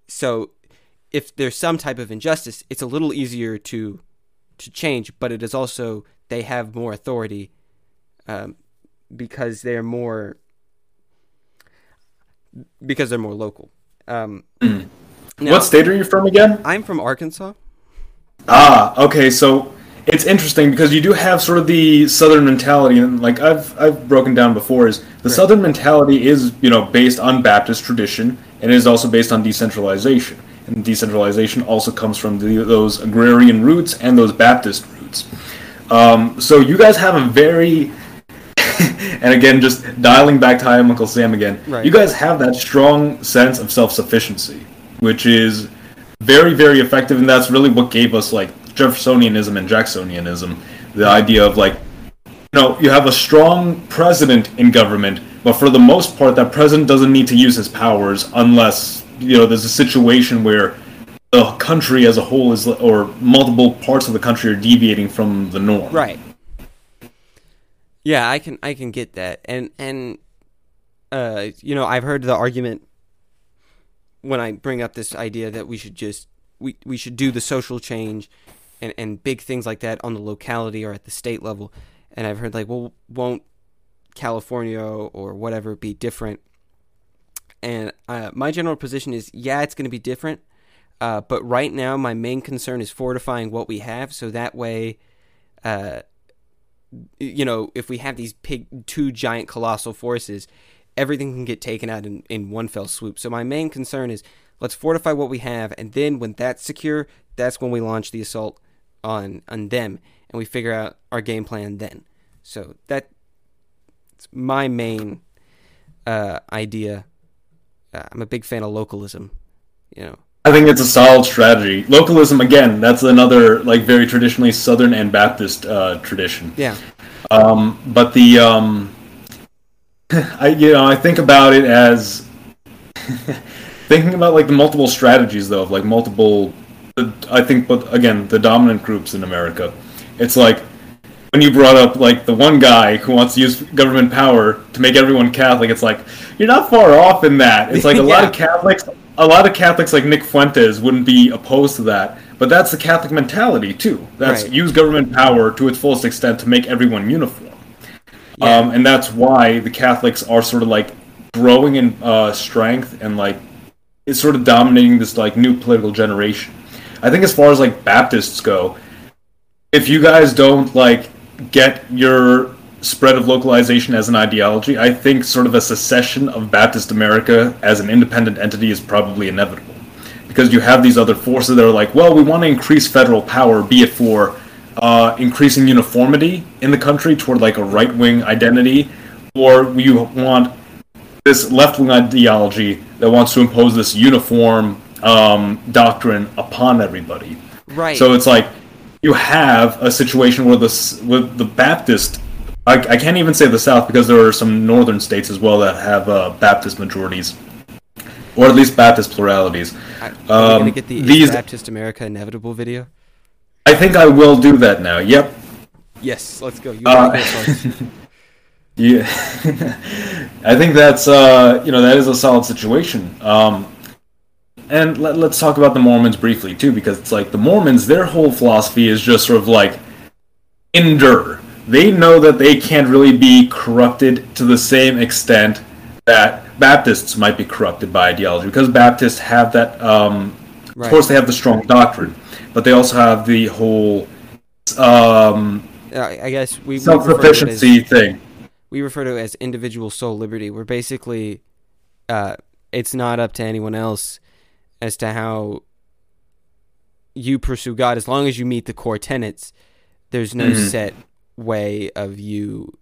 so if there's some type of injustice, it's a little easier to to change, but it is also they have more authority um, because they're more because they're more local. Um, Mm. now, what state are you from again? I'm from Arkansas. Ah, okay. So it's interesting because you do have sort of the southern mentality, and like I've I've broken down before, is the Right. southern mentality is you know based on Baptist tradition, and it is also based on decentralization. And decentralization also comes from the, those agrarian roots and those Baptist roots. Um, so you guys have a very and again, just dialing back to I am Uncle Sam again. Right. You guys have that strong sense of self-sufficiency, which is very, very effective, and that's really what gave us like Jeffersonianism and Jacksonianism. The idea of like, know, you have a strong president in government, but for the most part, that president doesn't need to use his powers unless you know there's a situation where the country as a whole is, or multiple parts of the country are deviating from the norm. Right. Yeah, I can I can get that. And and uh you know, I've heard the argument when I bring up this idea that we should just we we should do the social change and and big things like that on the locality or at the state level. And I've heard like, well, won't California or whatever be different and uh, my general position is yeah, it's going to be different. Uh, but right now, my main concern is fortifying what we have, so that way, uh, you know, if we have these big, two giant colossal forces, everything can get taken out in, in one fell swoop. So my main concern is let's fortify what we have, and then when that's secure, that's when we launch the assault on on them, and we figure out our game plan then. So that's my main uh, idea. Uh, I'm a big fan of localism. You know, I think it's a solid strategy. Localism, again, that's another like very traditionally Southern and Baptist uh, tradition. yeah, Um, but the um, I you know I think about it as thinking about like the multiple strategies though of like multiple. I think, but again, the dominant groups in America, it's like when you brought up like the one guy who wants to use government power to make everyone Catholic. It's like you're not far off in that. It's like a lot of Catholics, a lot of Catholics like Nick Fuentes wouldn't be opposed to that. But that's the Catholic mentality too. That's Right. use government power to its fullest extent to make everyone uniform. Yeah. Um, and that's why the Catholics are sort of like growing in uh, strength and like is sort of dominating this like new political generation. I think as far as like Baptists go, if you guys don't like get your spread of localization as an ideology, I think sort of a secession of Baptist America as an independent entity is probably inevitable. Because you have these other forces that are like, well, we want to increase federal power, be it for uh, increasing uniformity in the country toward like a right wing identity, or you want this left wing ideology that wants to impose this uniform um, doctrine upon everybody. right. So it's like you have a situation where the with the Baptist. I, I can't even say the South because there are some northern states as well that have uh, Baptist majorities, or at least Baptist pluralities. I, we gonna um, get the these- Baptist America inevitable video? I think I will do that now. Yep. Yes, let's go. You Uh. Yeah, I think that's uh, you know that is a solid situation. Um, and let, let's talk about the Mormons briefly too, because it's like the Mormons, their whole philosophy is just sort of like endure. They know that they can't really be corrupted to the same extent that Baptists might be corrupted by ideology, because Baptists have that. Um, Right. Of course, they have the strong doctrine, but they also have the whole um, I guess we we refer to it self-sufficiency thing. we refer to it as individual soul liberty. Where basically, uh, it's not up to anyone else as to how you pursue God, as long as you meet the core tenets. There's no Mhm. set way of you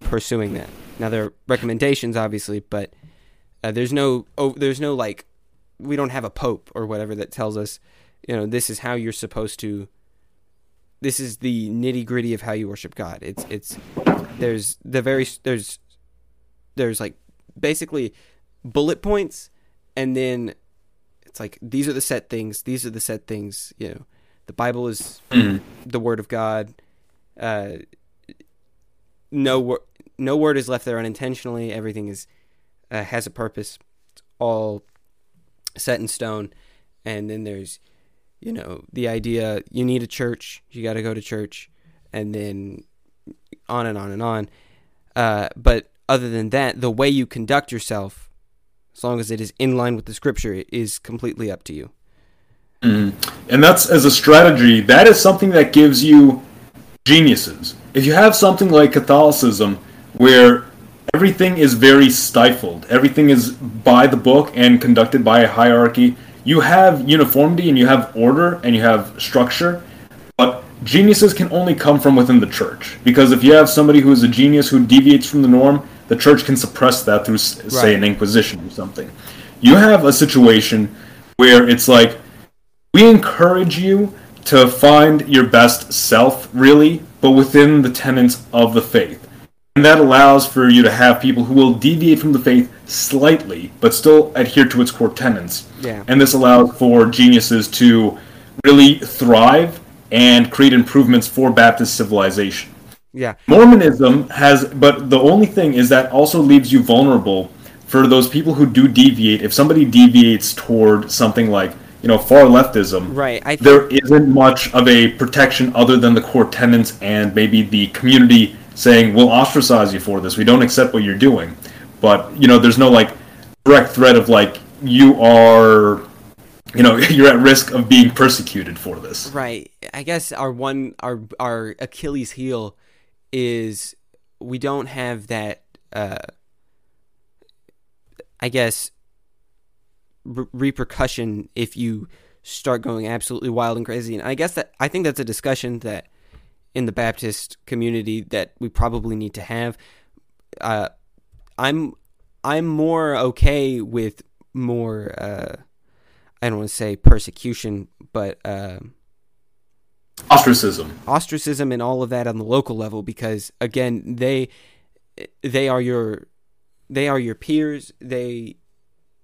pursuing that. Now there are recommendations, obviously, but uh, there's no oh, there's no like we don't have a pope or whatever that tells us, you know, this is how you're supposed to. This is the nitty gritty of how you worship God. It's it's there's the very there's there's like basically bullet points, and then it's like these are the set things. These are the set things. You know, the Bible is the word of God. Uh, no wor- no word is left there unintentionally. Everything is uh, has a purpose. It's all set in stone. And then there's, you know, the idea you need a church. You got to go to church, and then on and on and on. Uh, but other than that, the way you conduct yourself, as long as it is in line with the scripture, it is completely up to you. Mm-hmm. And that's as a strategy, that is something that gives you geniuses. If you have something like Catholicism, where everything is very stifled, everything is by the book and conducted by a hierarchy, you have uniformity and you have order and you have structure, geniuses can only come from within the church. Because if you have somebody who is a genius who deviates from the norm, the church can suppress that through, s- say, Right. an inquisition or something. You have a situation where it's like, we encourage you to find your best self, really, but within the tenets of the faith. And that allows for you to have people who will deviate from the faith slightly, but still adhere to its core tenets. Yeah. And this allows for geniuses to really thrive and create improvements for Baptist civilization. Yeah. Mormonism has, but the only thing is that also leaves you vulnerable for those people who do deviate. If somebody deviates toward something like, you know, far leftism, Right. Think there isn't much of a protection other than the core tenants and maybe the community saying, we'll ostracize you for this. We don't accept what you're doing. But, you know, there's no like direct threat of like you are you know you're at risk of being persecuted for this. Right. I guess our one our our achilles heel is we don't have that uh i guess re- repercussion if you start going absolutely wild and crazy. And i guess that i think that's a discussion that in the baptist community that we probably need to have. Uh i'm i'm more okay with more uh I don't want to say persecution, but uh, ostracism, ostracism, and all of that on the local level. Because again, they they are your they are your peers. They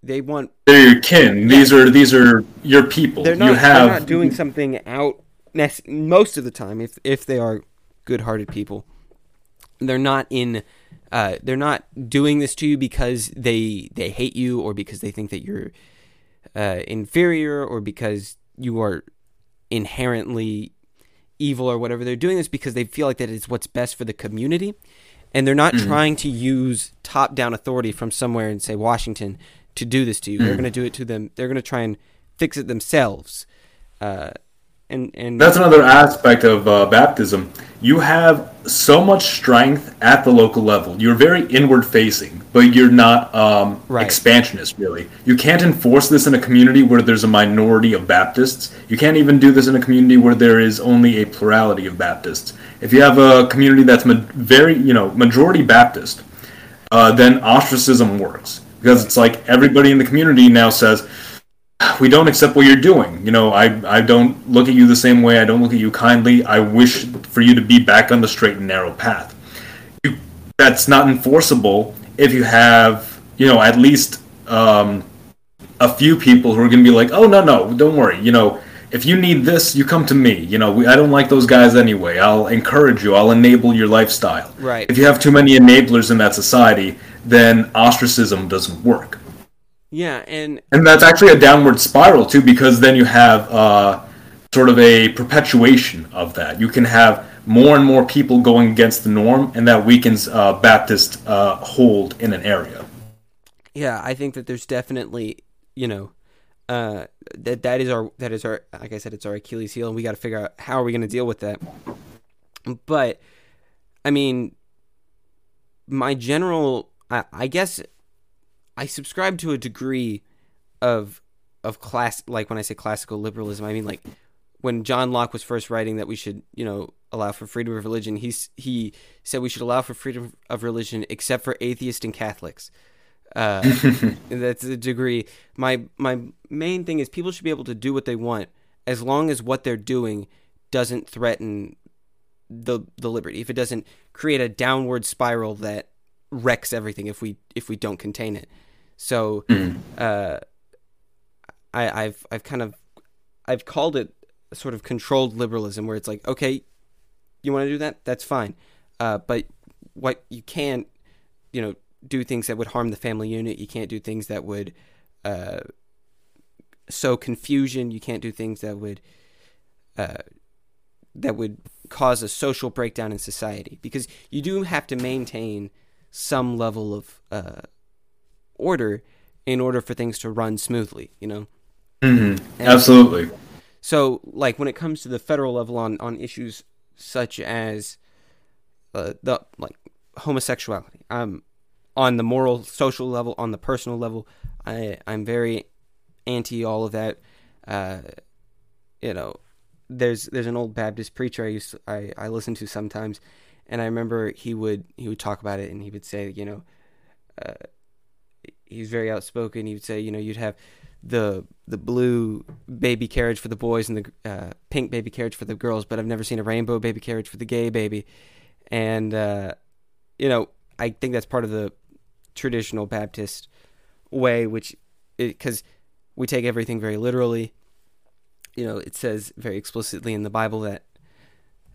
they want they're your kin. These are these are your people. They're not, you have they're not doing something out most of the time. If if they are good-hearted people, they're not in. Uh, they're not doing this to you because they they hate you or because they think that you're uh, inferior or because you are inherently evil or whatever. They're doing this because they feel like that is what's best for the community. And they're not mm-hmm. trying to use top down authority from somewhere in, say, Washington to do this to you. They're going to do it to them. They're going to try and fix it themselves. Uh, and, and that's another aspect of uh, baptism. You have so much strength at the local level. You're very inward facing, but you're not um, right. expansionist, really. You can't enforce this in a community where there's a minority of Baptists. You can't even do this in a community where there is only a plurality of Baptists. If you have a community that's ma- very, you know, majority Baptist, uh, then ostracism works because it's like everybody in the community now says, we don't accept what you're doing. You know, I, I don't look at you the same way. I don't look at you kindly. I wish for you to be back on the straight and narrow path. You, that's not enforceable if you have, you know, at least um, a few people who are going to be like, oh, no, no, don't worry. You know, if you need this, you come to me. You know, we, I don't like those guys anyway. I'll encourage you. I'll enable your lifestyle. Right. If you have too many enablers in that society, then ostracism doesn't work. Yeah, and and that's actually a downward spiral too, because then you have uh, sort of a perpetuation of that. You can have more and more people going against the norm, and that weakens uh, Baptist uh, hold in an area. Yeah, I think that there's definitely, you know, uh, that that is our that is our like I said, it's our Achilles heel, and we got to figure out how are we going to deal with that. But, I mean, my general, I, I guess I subscribe to a degree of of class like when I say classical liberalism, I mean like when John Locke was first writing that we should, you know, allow for freedom of religion, he's he said we should allow for freedom of religion except for atheists and Catholics. Uh, that's a degree. My my main thing is people should be able to do what they want as long as what they're doing doesn't threaten the the liberty. If it doesn't create a downward spiral that wrecks everything if we if we don't contain it. So mm. uh, I, I've I've kind of I've called it sort of controlled liberalism, where it's like, okay, you want to do that, that's fine, uh, but what you can't, you know, do things that would harm the family unit. You can't do things that would uh, sow confusion. You can't do things that would uh, that would cause a social breakdown in society because you do have to maintain some level of uh, order in order for things to run smoothly, you know? Mm-hmm. Absolutely. So, like, when it comes to the federal level on, on issues such as uh, the, like, homosexuality, um, on the moral, social level, on the personal level, I, I'm very anti all of that. Uh, you know, there's there's an old Baptist preacher I used to, I, I listen to sometimes, and I remember he would he would talk about it and he would say, you know, uh, he's very outspoken. He would say, you know, you'd have the the blue baby carriage for the boys and the uh, pink baby carriage for the girls, but I've never seen a rainbow baby carriage for the gay baby. And uh, you know, I think that's part of the traditional Baptist way, which because we take everything very literally. You know, it says very explicitly in the Bible that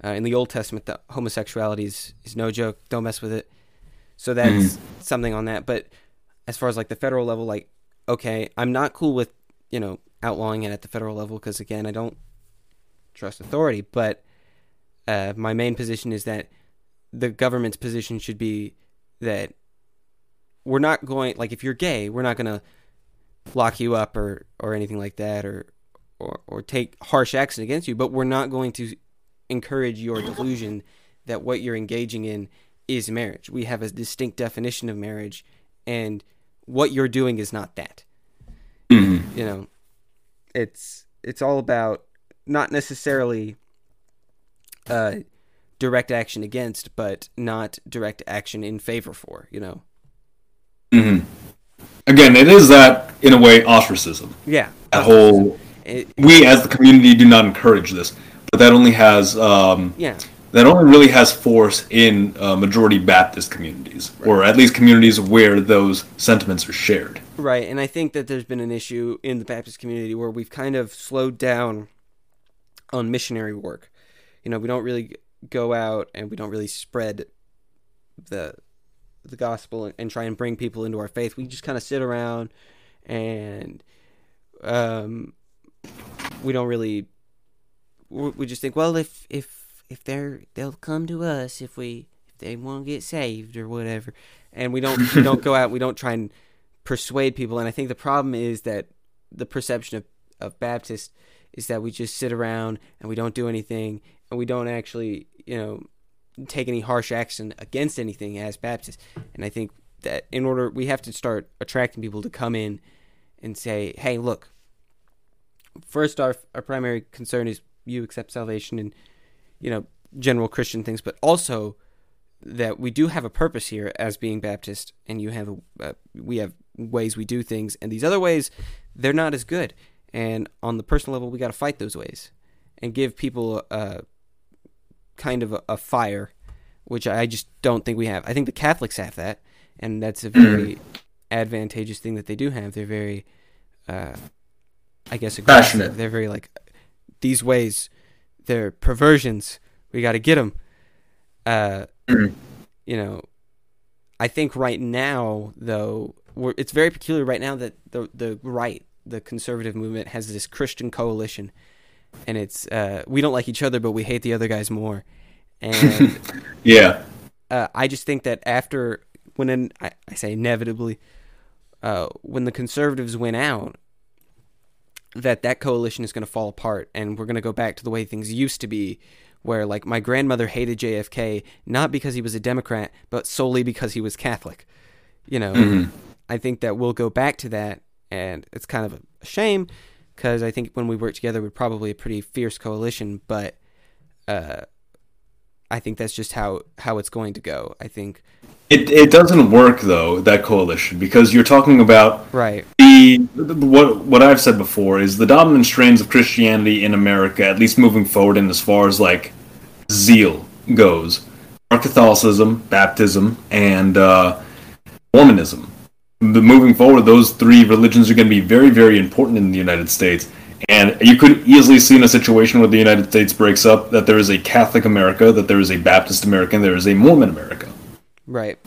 uh, in the Old Testament that homosexuality is, is no joke. Don't mess with it. So that's mm. something on that. But as far as like the federal level, like okay, I'm not cool with you know outlawing it at the federal level because again, I don't trust authority. But uh, my main position is that the government's position should be that we're not going like if you're gay, we're not going to lock you up or or anything like that or or or take harsh action against you, but we're not going to encourage your delusion that what you're engaging in is marriage. We have a distinct definition of marriage and what you're doing is not that. Mm-hmm. You know, it's it's all about not necessarily uh, direct action against, but not direct action in favor for. You know. Mm-hmm. Again, it is that in a way ostracism. Yeah. That whole It, we as the community do not encourage this, but that only has um, yeah. That only really has force in uh, majority Baptist communities, or at least communities where those sentiments are shared. Right, and I think that there's been an issue in the Baptist community where we've kind of slowed down on missionary work. You know, we don't really go out and we don't really spread the the gospel and try and bring people into our faith. We just kind of sit around and um, we don't really we we just think, well, if if if they're they'll come to us if we if they want to get saved or whatever, and we don't we don't go out. We don't try and persuade people. And I think the problem is that the perception of of Baptist is that we just sit around and we don't do anything and we don't actually you know take any harsh action against anything as Baptists. And I think that in order we have to start attracting people to come in and say, hey, look. First, our our primary concern is you accept salvation and you know general Christian things, but also that we do have a purpose here as being Baptist, and you have a, uh, we have ways we do things, and these other ways they're not as good. And on the personal level, we got to fight those ways and give people a kind of a, a fire, which I just don't think we have. I think the Catholics have that, and that's a very advantageous thing that they do have. They're very, uh, I guess, aggressive. Passionate. They're very like these ways. They're perversions. We got to get them. Uh, you know, I think right now though, we're, it's very peculiar right now that the the right, the conservative movement, has this Christian coalition, and it's uh, we don't like each other, but we hate the other guys more, and Yeah, uh, I just think that after when I, I say inevitably, uh, when the conservatives went out, that that coalition is going to fall apart, and we're going to go back to the way things used to be, where like my grandmother hated JFK not because he was a Democrat, but solely because he was Catholic. You know, I think that we'll go back to that, and it's kind of a shame because I think when we work together, we're probably a pretty fierce coalition, but. Uh, I think that's just how how it's going to go. I think it it doesn't work though that coalition because you're talking about right. the what what I've said before is the dominant strains of Christianity in America, at least moving forward, and as far as like zeal goes, are Catholicism, Baptism, and uh, Mormonism. The, moving forward, those three religions are going to be very, very important in the United States. And you could easily see in a situation where the United States breaks up that there is a Catholic America, that there is a Baptist America, and there is a Mormon America. Right.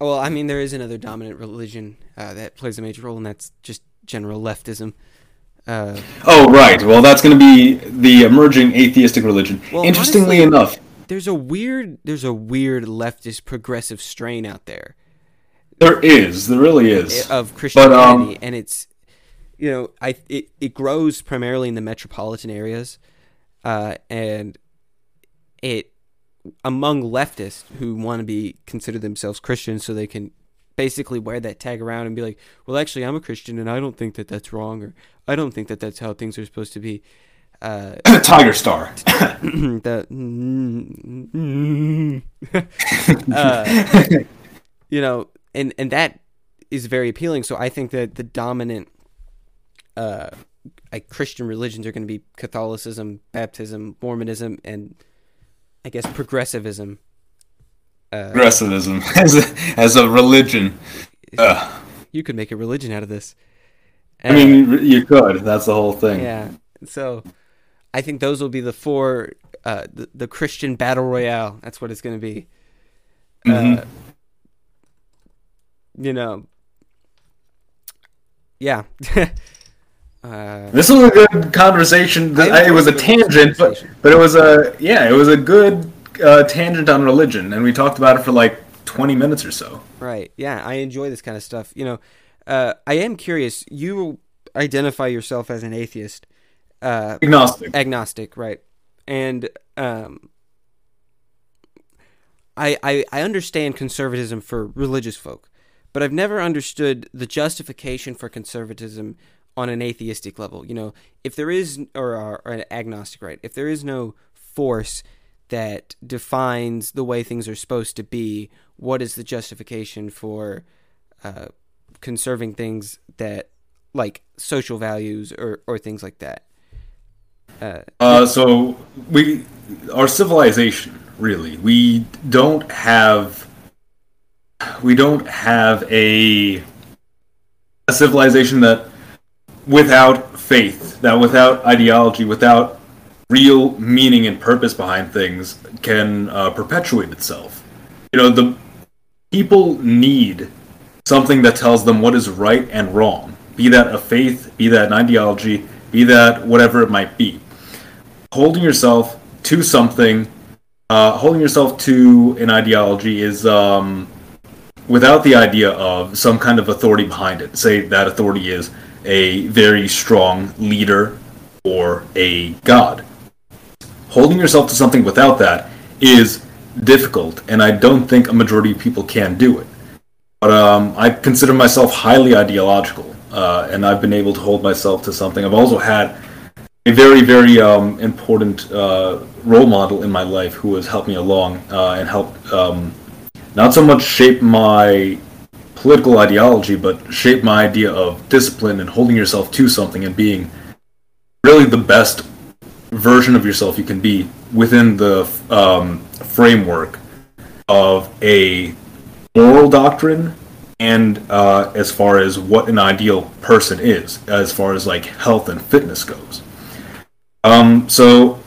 Well, I mean, there is another dominant religion uh, that plays a major role, and that's just general leftism. Uh, Oh, right. Well, that's going to be the emerging atheistic religion. Well, Interestingly honestly- enough, there's a weird, there's a weird leftist progressive strain out there there is. There really is. of Christianity, um, and it's, you know, I it, it grows primarily in the metropolitan areas, uh, and it among leftists who want to be consider themselves Christians, so they can basically wear that tag around and be like, well, actually, I'm a Christian, and I don't think that that's wrong, or I don't think that that's how things are supposed to be. Uh, Tiger Star. the uh, you know, and and that is very appealing. So I think that the dominant uh, like Christian religions are going to be Catholicism, Baptism, Mormonism, and I guess progressivism. Uh, Progressivism as a, as a religion. Ugh. you could make a religion out of this. I mean, you could. That's the whole thing. Yeah. So I think those will be the four uh the, the Christian battle royale. That's what it's going to be. Uh Mhm. you know. Yeah. uh This was a good conversation. I It was a tangent, but, but it was a yeah, it was a good uh, tangent on religion, and we talked about it for like 20 minutes or so. Right. Yeah, I enjoy this kind of stuff. You know, uh, I am curious. You identify yourself as an atheist, uh, Agnostic. agnostic, right? And um, I, I I understand conservatism for religious folk, but I've never understood the justification for conservatism on an atheistic level. You know, if there is or, or, an agnostic, right? If there is no force that defines the way things are supposed to be, what is the justification for uh, conserving things that like social values or, or things like that? Uh, Uh, so we, our civilization, really, we don't have, we don't have a, a civilization that, without faith, that without ideology, without real meaning and purpose behind things, can uh, perpetuate itself. You know, the people need something that tells them what is right and wrong. Be that a faith, be that an ideology, be that whatever it might be holding yourself to something, uh, holding yourself to an ideology is um, without the idea of some kind of authority behind it. Say that authority is a very strong leader or a god. Holding yourself to something without that is difficult, and I don't think a majority of people can do it. But um, I consider myself highly ideological, uh, and I've been able to hold myself to something. I've also had a very very um, important uh, role model in my life who has helped me along uh, and helped um, not so much shape my political ideology but shape my idea of discipline and holding yourself to something and being really the best version of yourself you can be within the um, framework of a moral doctrine and uh, as far as what an ideal person is as far as like health and fitness goes. Um, so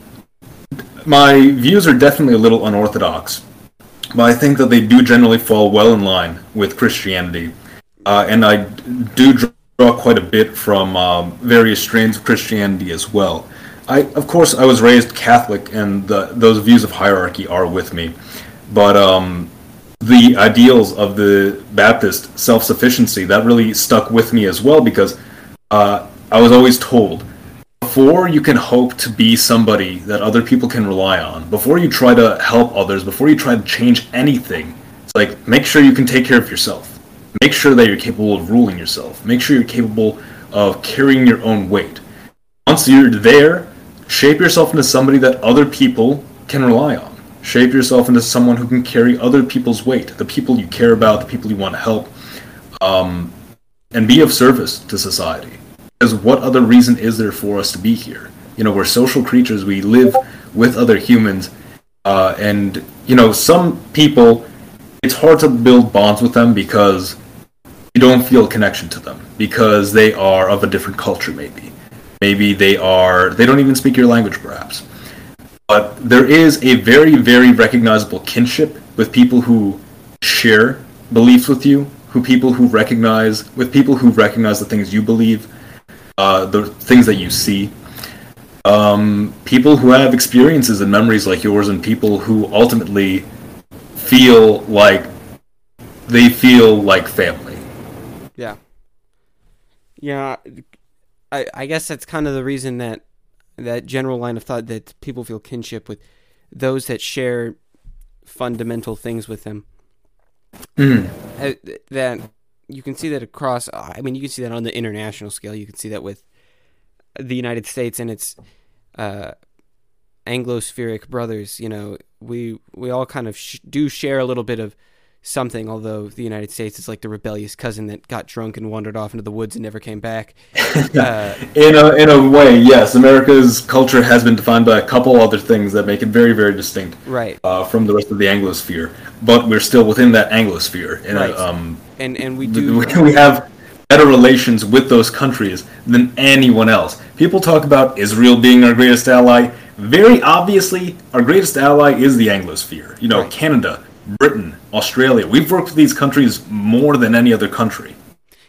my views are definitely a little unorthodox, but I think that they do generally fall well in line with Christianity, uh, and I do draw quite a bit from um, various strains of Christianity as well. I, of course, I was raised Catholic, and the, those views of hierarchy are with me, but um, the ideals of the Baptist self-sufficiency that really stuck with me as well because uh, I was always told before you can hope to be somebody that other people can rely on, before you try to help others, before you try to change anything, it's like make sure you can take care of yourself. Make sure that you're capable of ruling yourself. Make sure you're capable of carrying your own weight. Once you're there, shape yourself into somebody that other people can rely on. Shape yourself into someone who can carry other people's weight, the people you care about, the people you want to help, um, and be of service to society because what other reason is there for us to be here? You know, we're social creatures. We live with other humans, uh, and you know, some people, it's hard to build bonds with them because you don't feel a connection to them because they are of a different culture. Maybe, maybe they are. They don't even speak your language, perhaps. But there is a very, very recognizable kinship with people who share beliefs with you, who people who recognize with people who recognize the things you believe uh, the things that you see. Um, people who have experiences and memories like yours, and people who ultimately feel like they feel like family. Yeah. Yeah, I I guess that's kind of the reason that that general line of thought that people feel kinship with those that share fundamental things with them. Mm. That you can see that across. I mean, you can see that on the international scale. You can see that with the United States and its uh, Anglospheric brothers. You know, we we all kind of sh- do share a little bit of something. Although the United States is like the rebellious cousin that got drunk and wandered off into the woods and never came back. Uh, in a in a way, yes, America's culture has been defined by a couple other things that make it very very distinct, right? Uh, from the rest of the Anglosphere, but we're still within that Anglosphere. In right. a, um, and and we do we have better relations with those countries than anyone else. People talk about Israel being our greatest ally. Very obviously, our greatest ally is the Anglosphere. You know, right. Canada, Britain, Australia. We've worked with these countries more than any other country.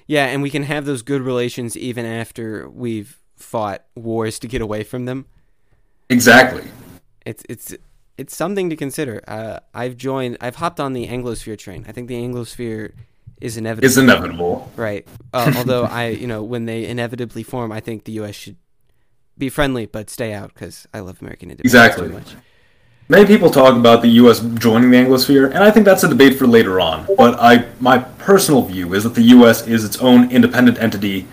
Yeah, and we can have those good relations even after we've fought wars to get away from them. Exactly. It's it's it's something to consider. Uh, I've joined. I've hopped on the Anglosphere train. I think the Anglosphere is inevitable. It's inevitable, right? Uh, although I, you know, when they inevitably form, I think the U.S. should be friendly but stay out because I love American independence exactly. too much. Many people talk about the U.S. joining the Anglosphere, and I think that's a debate for later on. But I, my personal view is that the U.S. is its own independent entity,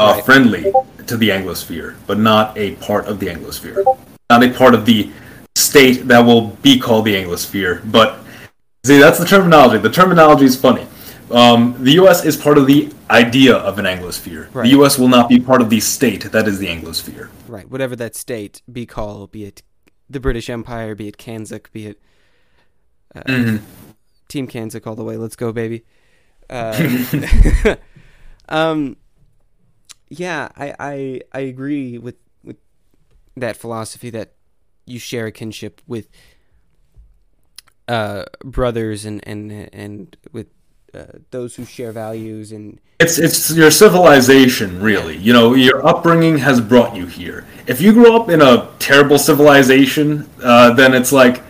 uh, Right. friendly to the Anglosphere, but not a part of the Anglosphere, not a part of the state that will be called the Anglosphere. But see, that's the terminology. The terminology is funny. Um, the U.S. is part of the idea of an Anglosphere. Right. The U.S. will not be part of the state that is the Anglosphere. Right, whatever that state be called, be it the British Empire, be it CANZUK, be it uh, Mm-hmm. Team CANZUK all the way. Let's go, baby. Uh, um, yeah, I, I I agree with with that philosophy that you share a kinship with uh, brothers and and and with uh, those who share values and It's it's your civilization, really. You know, your upbringing has brought you here. If you grew up in a terrible civilization, uh, then it's like,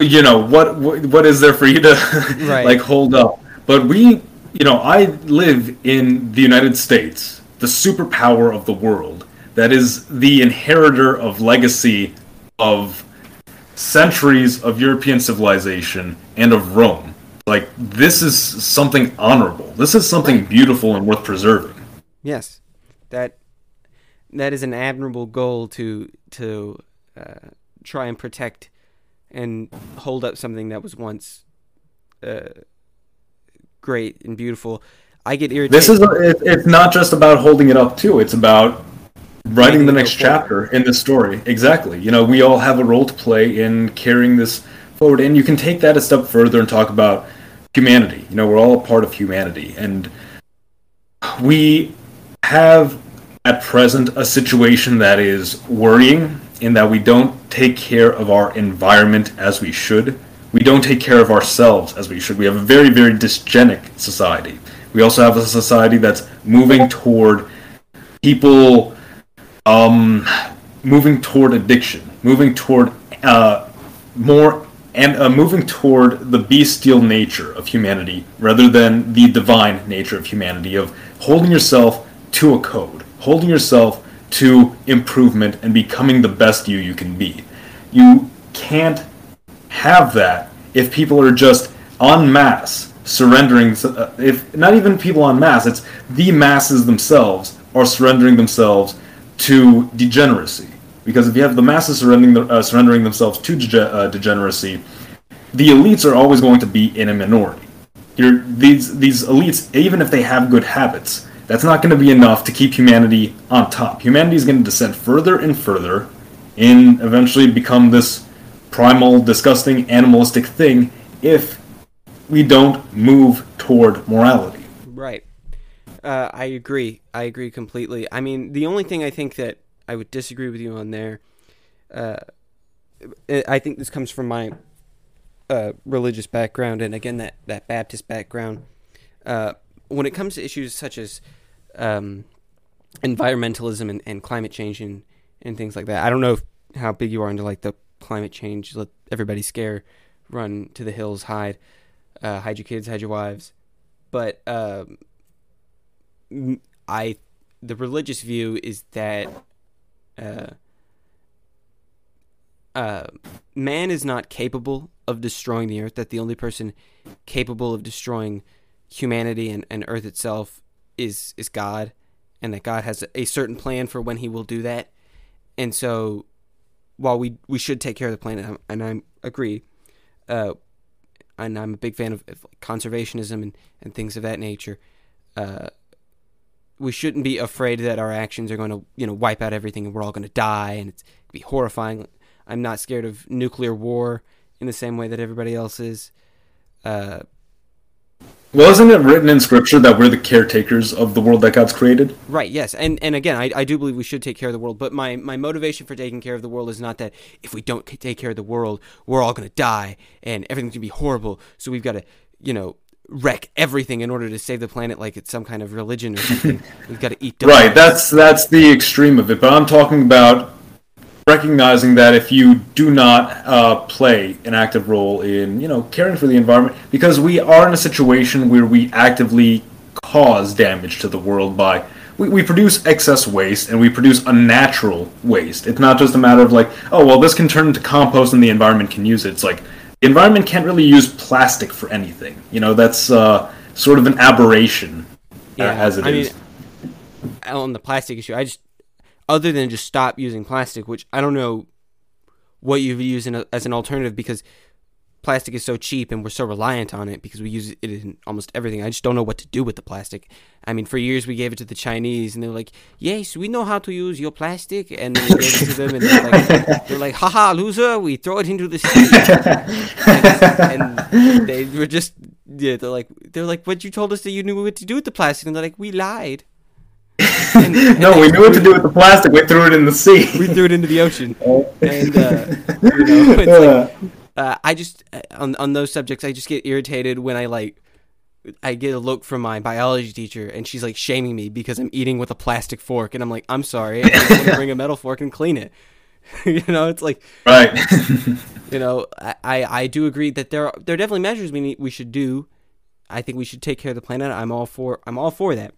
you know, what what, what is there for you to Right. like hold up? But we, you know, I live in the United States, the superpower of the world, that is the inheritor of legacy of centuries of European civilization and of Rome. Like this is something honorable. This is something beautiful and worth preserving. Yes, that that is an admirable goal to to uh, try and protect and hold up something that was once uh, great and beautiful. I get irritated. This is a, it, it's not just about holding it up too. It's about writing the next chapter in this story. Exactly. You know, we all have a role to play in carrying this forward, and you can take that a step further and talk about humanity. You know, we're all a part of humanity, and we have at present a situation that is worrying in that we don't take care of our environment as we should. We don't take care of ourselves as we should. We have a very, very dysgenic society. We also have a society that's moving toward people um, moving toward addiction, moving toward uh, more and uh, moving toward the bestial nature of humanity rather than the divine nature of humanity of holding yourself to a code, holding yourself to improvement and becoming the best you you can be. You can't have that if people are just en masse surrendering. Uh, if not even people en masse, it's the masses themselves are surrendering themselves to degeneracy. Because if you have the masses surrendering uh, surrendering themselves to dege- uh, degeneracy, the elites are always going to be in a minority. You're, these these elites, even if they have good habits, that's not going to be enough to keep humanity on top. Humanity is going to descend further and further, and eventually become this primal, disgusting, animalistic thing if we don't move toward morality. Right. Uh, I agree. I agree completely. I mean, the only thing I think that I would disagree with you on there, uh, I think this comes from my uh, religious background, and again that that Baptist background. Uh, when it comes to issues such as um, environmentalism and, and climate change and, and things like that, I don't know if, how big you are into like the climate change. Let everybody scare, run to the hills, hide, uh, hide your kids, hide your wives. But um, I, the religious view is that uh, uh, man is not capable of destroying the earth. That the only person capable of destroying humanity and, and earth itself is is God, and that God has a certain plan for when He will do that. And so, while we we should take care of the planet, and I agree, uh, and I'm a big fan of, of conservationism and, and things of that nature. Uh, we shouldn't be afraid that our actions are going to, you know, wipe out everything and we're all going to die and it's going to be horrifying. I'm not scared of nuclear war in the same way that everybody else is. Uh, Well, isn't it written in scripture that we're the caretakers of the world that God's created? right, yes. And and again, I, I do believe we should take care of the world, but my, my motivation for taking care of the world is not that if we don't take care of the world, we're all going to die and everything's going to be horrible. So we've got to, you know, wreck everything in order to save the planet like it's some kind of religion or something. we've got to eat dogs. Right, that's that's the extreme of it. But I'm talking about recognizing that if you do not uh, play an active role in you know caring for the environment, because we are in a situation where we actively cause damage to the world by we, we produce excess waste and we produce unnatural waste. It's not just a matter of like, oh well, this can turn into compost and the environment can use it. It's like the environment can't really use plastic for anything. You know, that's uh, sort of an aberration uh, as it I is. mean, on the plastic issue, I just other than just stop using plastic, which I don't know what you've used in a, as an alternative because plastic is so cheap and we're so reliant on it because we use it in almost everything. I just don't know what to do with the plastic. I mean, for years we gave it to the Chinese and they're like, "Yes, we know how to use your plastic," and then we gave it to them and they're like, "They're like, haha, loser! We throw it into the sea." and, and they were just yeah, they're like, they're like, "But you told us that you knew what to do with the plastic," and they're like, "We lied." And- and no, we knew what to do with the plastic. We threw it in the sea. we threw it into the ocean. And uh, you know, it's like uh, I just uh, on on those subjects, I just get irritated when I like I get a look from my biology teacher and she's like shaming me because I'm eating with a plastic fork, and I'm like, I'm sorry, I just want to bring a metal fork and clean it. you know, it's like right. you know, I, I I do agree that there are there are definitely measures we need we should do. I think we should take care of the planet. I'm all for I'm all for that.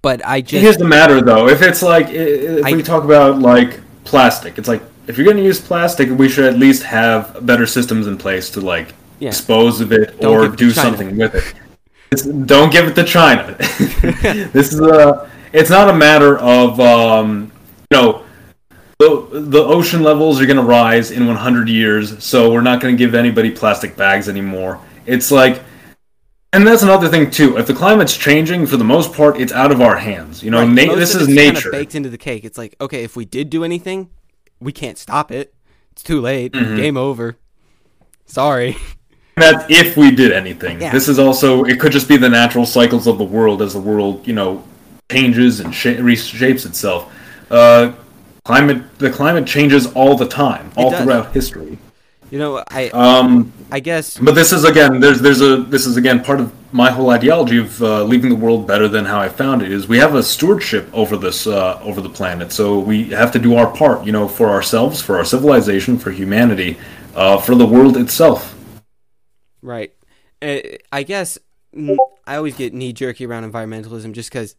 But I just Here's the matter, though. If it's like, if I- we talk about like plastic, it's like if you're going to use plastic, we should at least have better systems in place to like Yeah. dispose of it Don't or it do China. something with it. It's, don't give it to China. this is a. It's not a matter of um, you know. The, the ocean levels are going to rise in 100 years, so we're not going to give anybody plastic bags anymore. It's like, and that's another thing too. If the climate's changing, for the most part, it's out of our hands. You know, Right, na- this is it's kinda nature. baked into the cake. It's like, okay, if we did do anything, we can't stop it. It's too late. Mm-hmm. Game over. Sorry. That's if we did anything. Yeah. This is also it could just be the natural cycles of the world as the world you know changes and sh- reshapes itself. Uh, climate the climate changes all the time, all throughout history. You know, I Um, I guess but this is again there's there's a this is again part of my whole ideology of uh, leaving the world better than how I found it is we have a stewardship over this uh, over the planet so we have to do our part you know for ourselves for our civilization for humanity uh, for the world itself right. Uh, I guess I always get knee jerky around environmentalism just because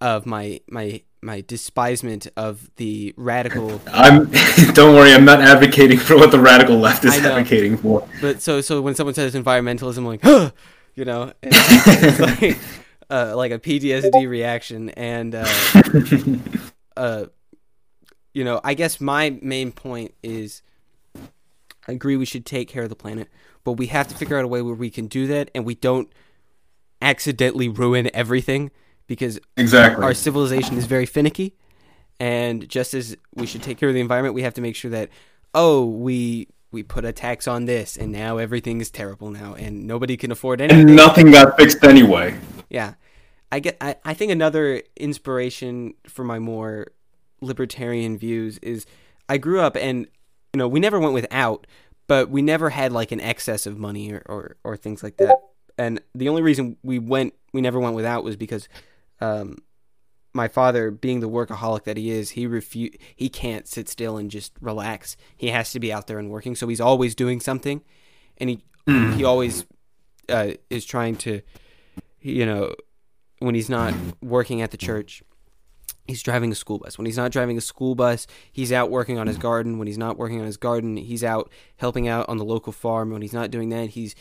of my my my despisement of the radical. I'm don't worry I'm not advocating for what the radical left is advocating for But so so when someone says environmentalism, I'm like, huh, you know, it's like uh, like a PTSD reaction, and uh, uh, you know, I guess my main point is, I agree we should take care of the planet, but we have to figure out a way where we can do that, and we don't accidentally ruin everything because exactly. our civilization is very finicky. And just as we should take care of the environment we have to make sure that oh we we put a tax on this and now everything is terrible now and nobody can afford anything. and nothing got fixed anyway. Yeah. I get I, I think another inspiration for my more libertarian views is i grew up and you know we never went without but we never had like an excess of money or, or, or things like that. And the only reason we went we never went without was because um, my father, being the workaholic that he is, he refu- he can't sit still and just relax. He has to be out there and working, so he's always doing something, and he he always uh, is trying to, you know, when he's not working at the church, he's driving a school bus. When he's not driving a school bus, he's out working on his garden. When he's not working on his garden, he's out helping out on the local farm. When he's not doing that, he's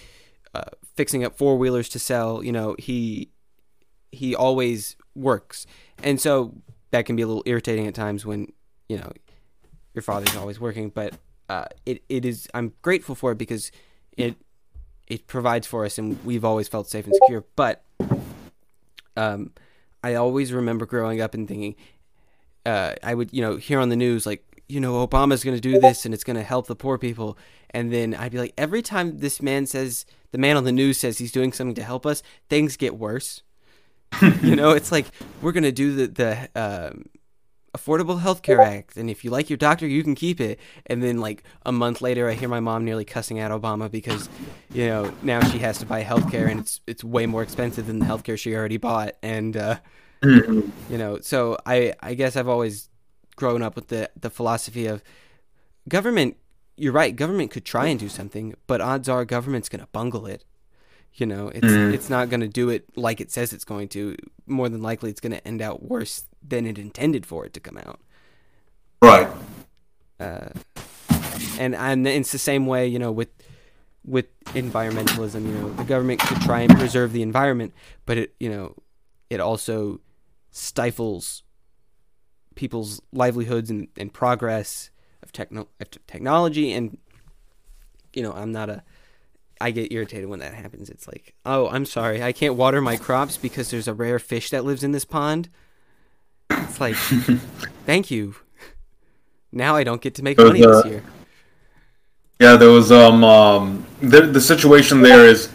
uh, fixing up four wheelers to sell. You know, he he always works, and so that can be a little irritating at times when you know your father's always working. But uh, it it is I'm grateful for it because it it provides for us, and we've always felt safe and secure. But um, I always remember growing up and thinking, uh, I would you know hear on the news like you know Obama's going to do this and it's going to help the poor people, and then I'd be like, every time this man says the man on the news says he's doing something to help us, things get worse. you know, it's like we're going to do the the um, Affordable Health Care Act, and if you like your doctor, you can keep it. And then like a month later, I hear my mom nearly cussing out Obama because, you know, now she has to buy health care, and it's it's way more expensive than the health care she already bought. And uh, you know, so I I guess I've always grown up with the the philosophy of government. You're right. Government could try and do something, but odds are government's going to bungle it. You know, it's Mhm. it's not going to do it like it says it's going to. More than likely, it's going to end out worse than it intended for it to come out. Right. Uh, and and it's the same way, you know, with with environmentalism. You know, the government could try and preserve the environment, but it, you know, it also stifles people's livelihoods and, and progress of techno of technology. And you know, I'm not a. I get irritated when that happens. It's like, oh, I'm sorry, I can't water my crops because there's a rare fish that lives in this pond. It's like, thank you. Now I don't get to make money this year. Yeah, there was um, um the the situation there is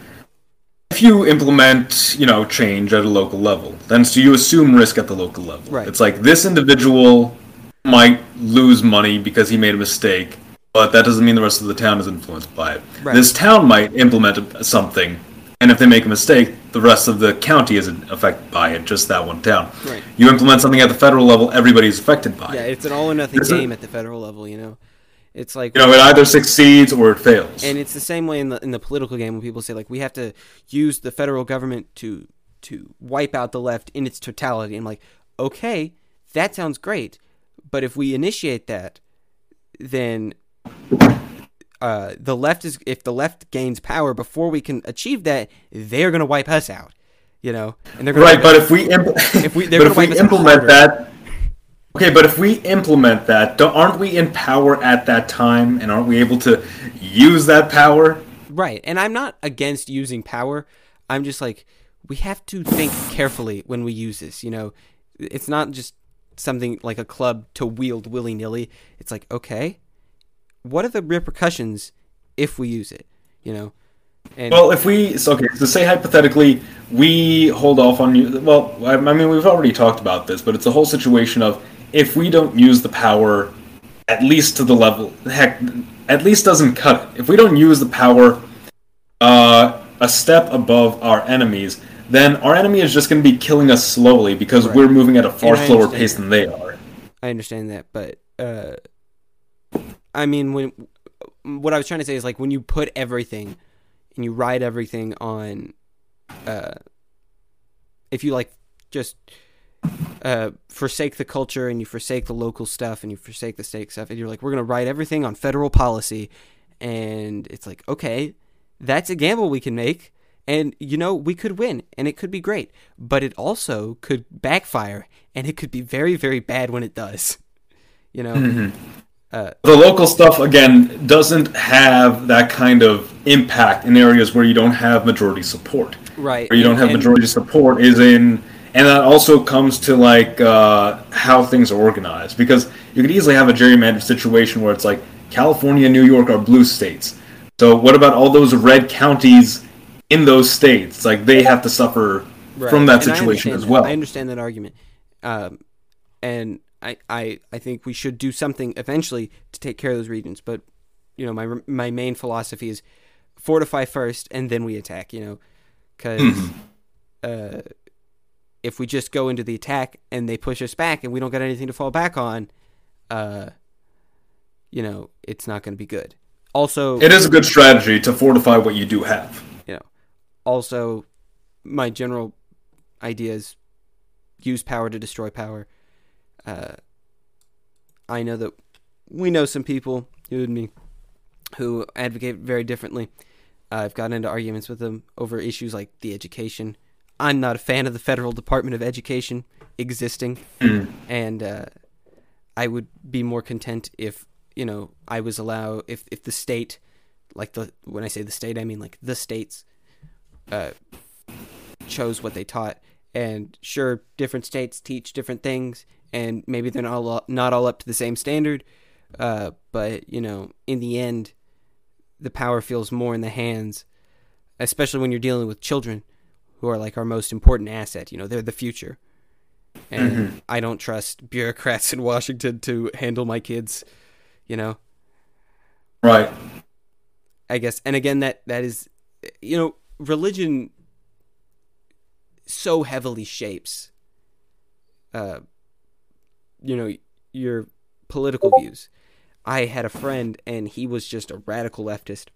if you implement, you know, change at a local level, then so you assume risk at the local level. Right. It's like this individual might lose money because he made a mistake, but that doesn't mean the rest of the town is influenced by it. Right. This town might implement something, and if they make a mistake, the rest of the county isn't affected by it, just that one town. Right. You implement something at the federal level, everybody's affected by Yeah, it. Yeah, it's an all or nothing game at the federal level. You know, it's like You know, it either succeeds or it fails. and it's the same way in the in the political game when people say like we have to use the federal government to to wipe out the left in its totality. I'm like, okay, that sounds great, but if we initiate that, then uh, the left is if the left gains power before we can achieve that, they're gonna wipe us out. You know, and they're gonna Right, but if we impl- If we- they're but if we us implement that, okay, but if we implement that, don't, aren't we in power at that time, and aren't we able to use that power? Right. And I'm not against using power. I'm just like, we have to think carefully when we use this. You know, it's not just something like a club to wield willy nilly. It's like, okay, what are the repercussions if we use it? You know? And Well, if we so okay, so say hypothetically we hold off on you. Well, I, I mean we've already talked about this, but it's a whole situation of if we don't use the power, at least to the level, heck, at least doesn't cut it. If we don't use the power, uh, a step above our enemies, then our enemy is just going to be killing us slowly because Right. we're moving at a far slower pace that. than they are. I understand that, but uh, I mean, when what I was trying to say is like when you put everything and you ride everything on, uh, if you like just uh, forsake the culture and you forsake the local stuff and you forsake the state stuff and you're like we're gonna ride everything on federal policy, and it's like okay, that's a gamble we can make. And you know we could win, and it could be great, but it also could backfire, and it could be very, very bad when it does. You know, The local stuff again doesn't have that kind of impact in areas where you don't have majority support. right? Where you don't have and- majority support is in, and that also comes to like uh, how things are organized because you could easily have a gerrymandered situation where it's like California, New York are blue states. So what about all those red counties in those states? Like they have to suffer Right. from that And situation as that. well. I understand that argument, um, and I, I I think we should do something eventually to take care of those regions. But you know, my my main philosophy is fortify first, and then we attack. You know, because Hmm. uh, if we just go into the attack and they push us back, and we don't got anything to fall back on, uh, you know, it's not going to be good. Also, It is a good strategy to fortify what you do have. you know also my general idea is use power to destroy power uh, i know that we know some people you and me who advocate very differently. Uh, i've gotten into arguments with them over issues like the education. I'm not a fan of the federal department of education existing and uh, i would be more content if you know i was allow if, if the state like the when i say the state i mean like the states uh, chose what they taught. And sure, different states teach different things, and maybe they're not all, not all up to the same standard. Uh, but you know, in the end, the power feels more in the hands, especially when you're dealing with children, who are like our most important asset. You know, they're the future, and I don't trust bureaucrats in Washington to handle my kids. You know, Right. I guess, and again, that that is, you know, religion so heavily shapes, uh, you know, your political views. I had a friend, and he was just a radical leftist,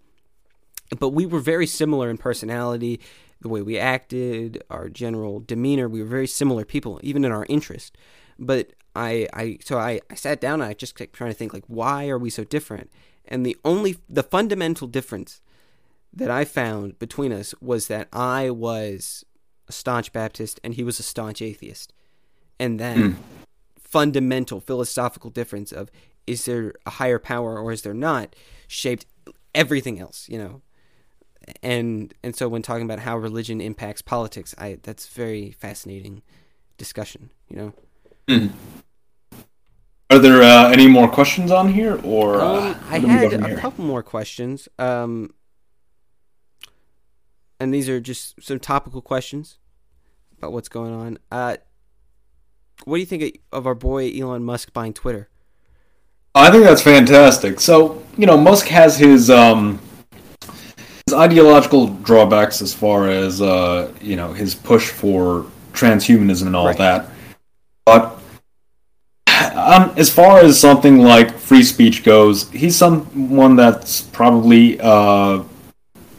but we were very similar in personality, the way we acted, our general demeanor. We were very similar people, even in our interest. But I, I, so I, I sat down and I just kept trying to think, like, why are we so different? And the only, the fundamental difference that I found between us was that I was a staunch Baptist and he was a staunch atheist. And that mm. Fundamental philosophical difference of is there a higher power or is there not shaped everything else, you know. And and so when talking about how religion impacts politics, I that's very fascinating discussion, you know. Mm. Are there uh, any more questions on here, or uh, um, I had a couple more questions. Um, and these are just some topical questions about what's going on. Uh, what do you think of our boy Elon Musk buying Twitter? I think that's fantastic. So you know, Musk has his um, his ideological drawbacks as far as uh, you know his push for transhumanism and all right. that, but um, as far as something like free speech goes, he's someone that's probably uh,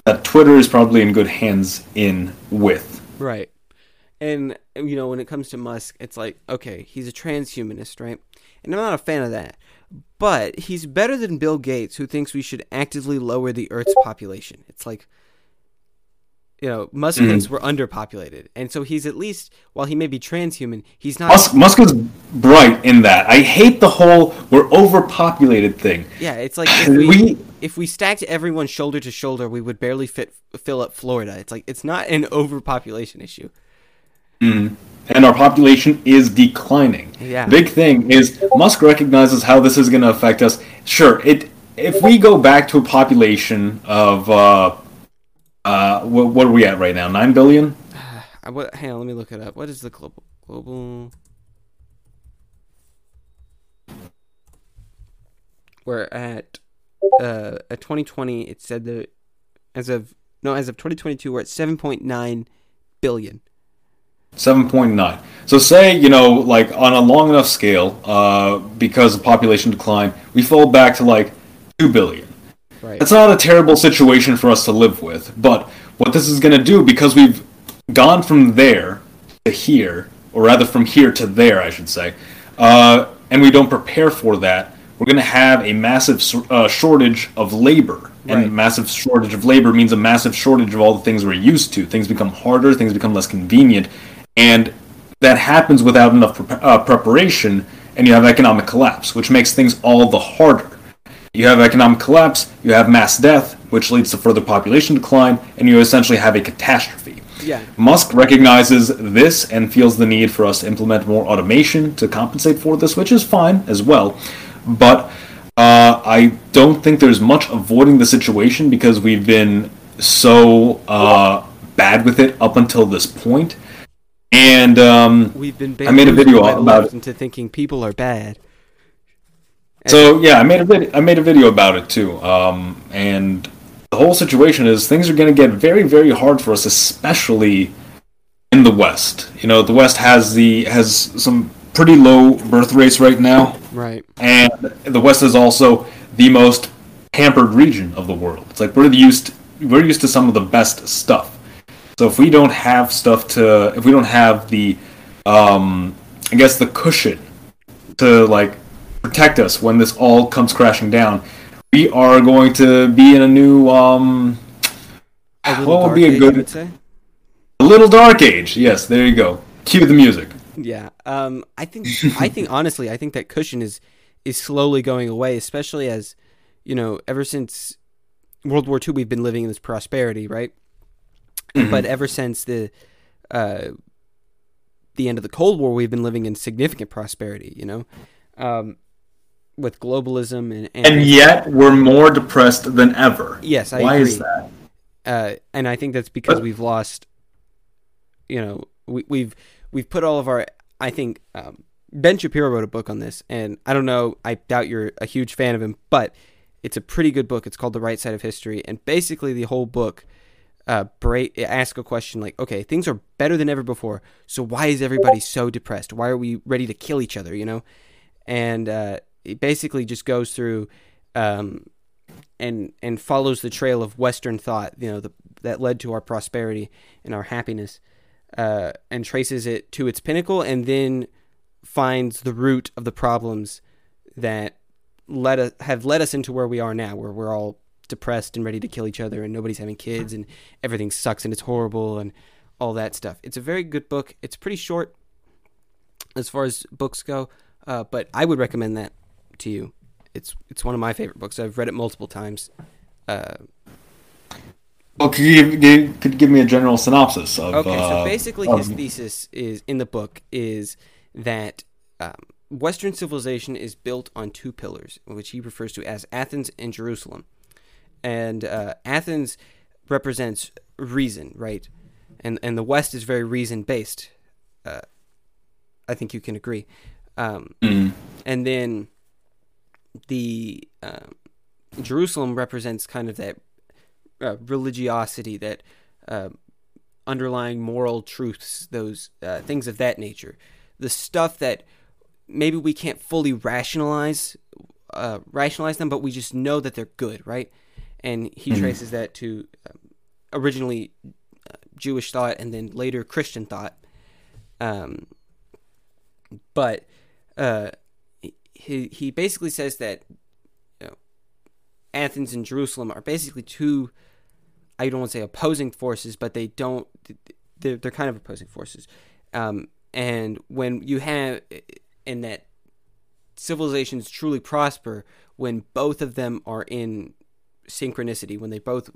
that Twitter is probably in good hands in with. Right. And you know, when it comes to Musk, it's like, okay, he's a transhumanist, right? And I'm not a fan of that. But he's better than Bill Gates, who thinks we should actively lower the Earth's population. It's like you know, Musk mm-hmm. thinks we're underpopulated, and so he's at least, while he may be transhuman, he's not. Musk, Musk is bright in that. I hate the whole "we're overpopulated" thing. Yeah, it's like if we, we if we stacked everyone shoulder to shoulder, we would barely fit fill up Florida. It's like it's not an overpopulation issue. Mm-hmm. And our population is declining. Yeah. Big thing is Musk recognizes how this is going to affect us. Sure, it if we go back to a population of. Uh, uh, what, what are we at right now? Nine billion. Uh, what? Hang on, let me look it up. What is the global global? We're at uh at 2020. It said that as of no, as of 2022, we're at 7.9 billion. 7.9. So say, you know, like on a long enough scale, uh, because of population decline, we fall back to like 2 billion. Right. It's not a terrible situation for us to live with, but what this is going to do, because we've gone from there to here, or rather from here to there, I should say, uh, and we don't prepare for that, we're going to have a massive uh, shortage of labor. Right. And massive shortage of labor means a massive shortage of all the things we're used to. Things become harder, things become less convenient, and that happens without enough pre- uh, preparation, and you have economic collapse, which makes things all the harder. You have economic collapse, you have mass death, which leads to further population decline, and you essentially have a catastrophe. Yeah. Musk recognizes this and feels the need for us to implement more automation to compensate for this, which is fine as well. But uh, I don't think there's much avoiding the situation because we've been so uh, bad with it up until this point. And um, we've been I made a video about it. into thinking people are bad. So yeah, I made a vid- I made a video about it too, um, and the whole situation is things are going to get very very hard for us, especially in the West. You know, the West has the has some pretty low birth rates right now, right? And the West is also the most pampered region of the world. It's like we're used we're used to some of the best stuff. So if we don't have stuff to, if we don't have the, um, I guess the cushion to like protect us when this all comes crashing down. We are going to be in a new um a what would be a good say? A little dark age. Yes, there you go. Cue the music. Yeah. Um I think I think honestly, I think that cushion is is slowly going away, especially as you know, ever since World War II we've been living in this prosperity, right? Mm-hmm. But ever since the uh the end of the Cold War, we've been living in significant prosperity, you know? Um, with globalism and, and, and yet we're more depressed than ever. Yes, I Why agree. is that? Uh, and I think that's because but, we've lost. You know, we, we've we've put all of our. I think um, Ben Shapiro wrote a book on this, and I don't know. I doubt you're a huge fan of him, but it's a pretty good book. It's called The Right Side of History, and basically the whole book uh, break, ask a question like, okay, things are better than ever before, so why is everybody so depressed? Why are we ready to kill each other? You know, and uh, it basically just goes through um, and and follows the trail of Western thought, you know, the, that led to our prosperity and our happiness, uh, and traces it to its pinnacle, and then finds the root of the problems that led us have led us into where we are now, where we're all depressed and ready to kill each other, and nobody's having kids, and everything sucks and it's horrible, and all that stuff. It's a very good book. It's pretty short as far as books go, uh, but I would recommend that to you. It's it's one of my favorite books. I've read it multiple times. Uh, well, could you give, could you give me a general synopsis of? Okay, so uh, basically, of- his thesis is in the book is that um, Western civilization is built on two pillars, which he refers to as Athens and Jerusalem. And uh, Athens represents reason, right? And and the West is very reason based. Uh, I think you can agree. Um, Mm. and then the um, Jerusalem represents kind of that uh, religiosity, that uh, underlying moral truths, those uh, things of that nature, the stuff that maybe we can't fully rationalize, uh, rationalize them, but we just know that they're good, right? And he Mhm. traces that to um, originally uh, Jewish thought and then later Christian thought. Um, but uh, he he basically says that you know, Athens and Jerusalem are basically two I don't want to say opposing forces, but they don't they're they're kind of opposing forces. Um, and when you have in that civilizations truly prosper when both of them are in synchronicity, when they both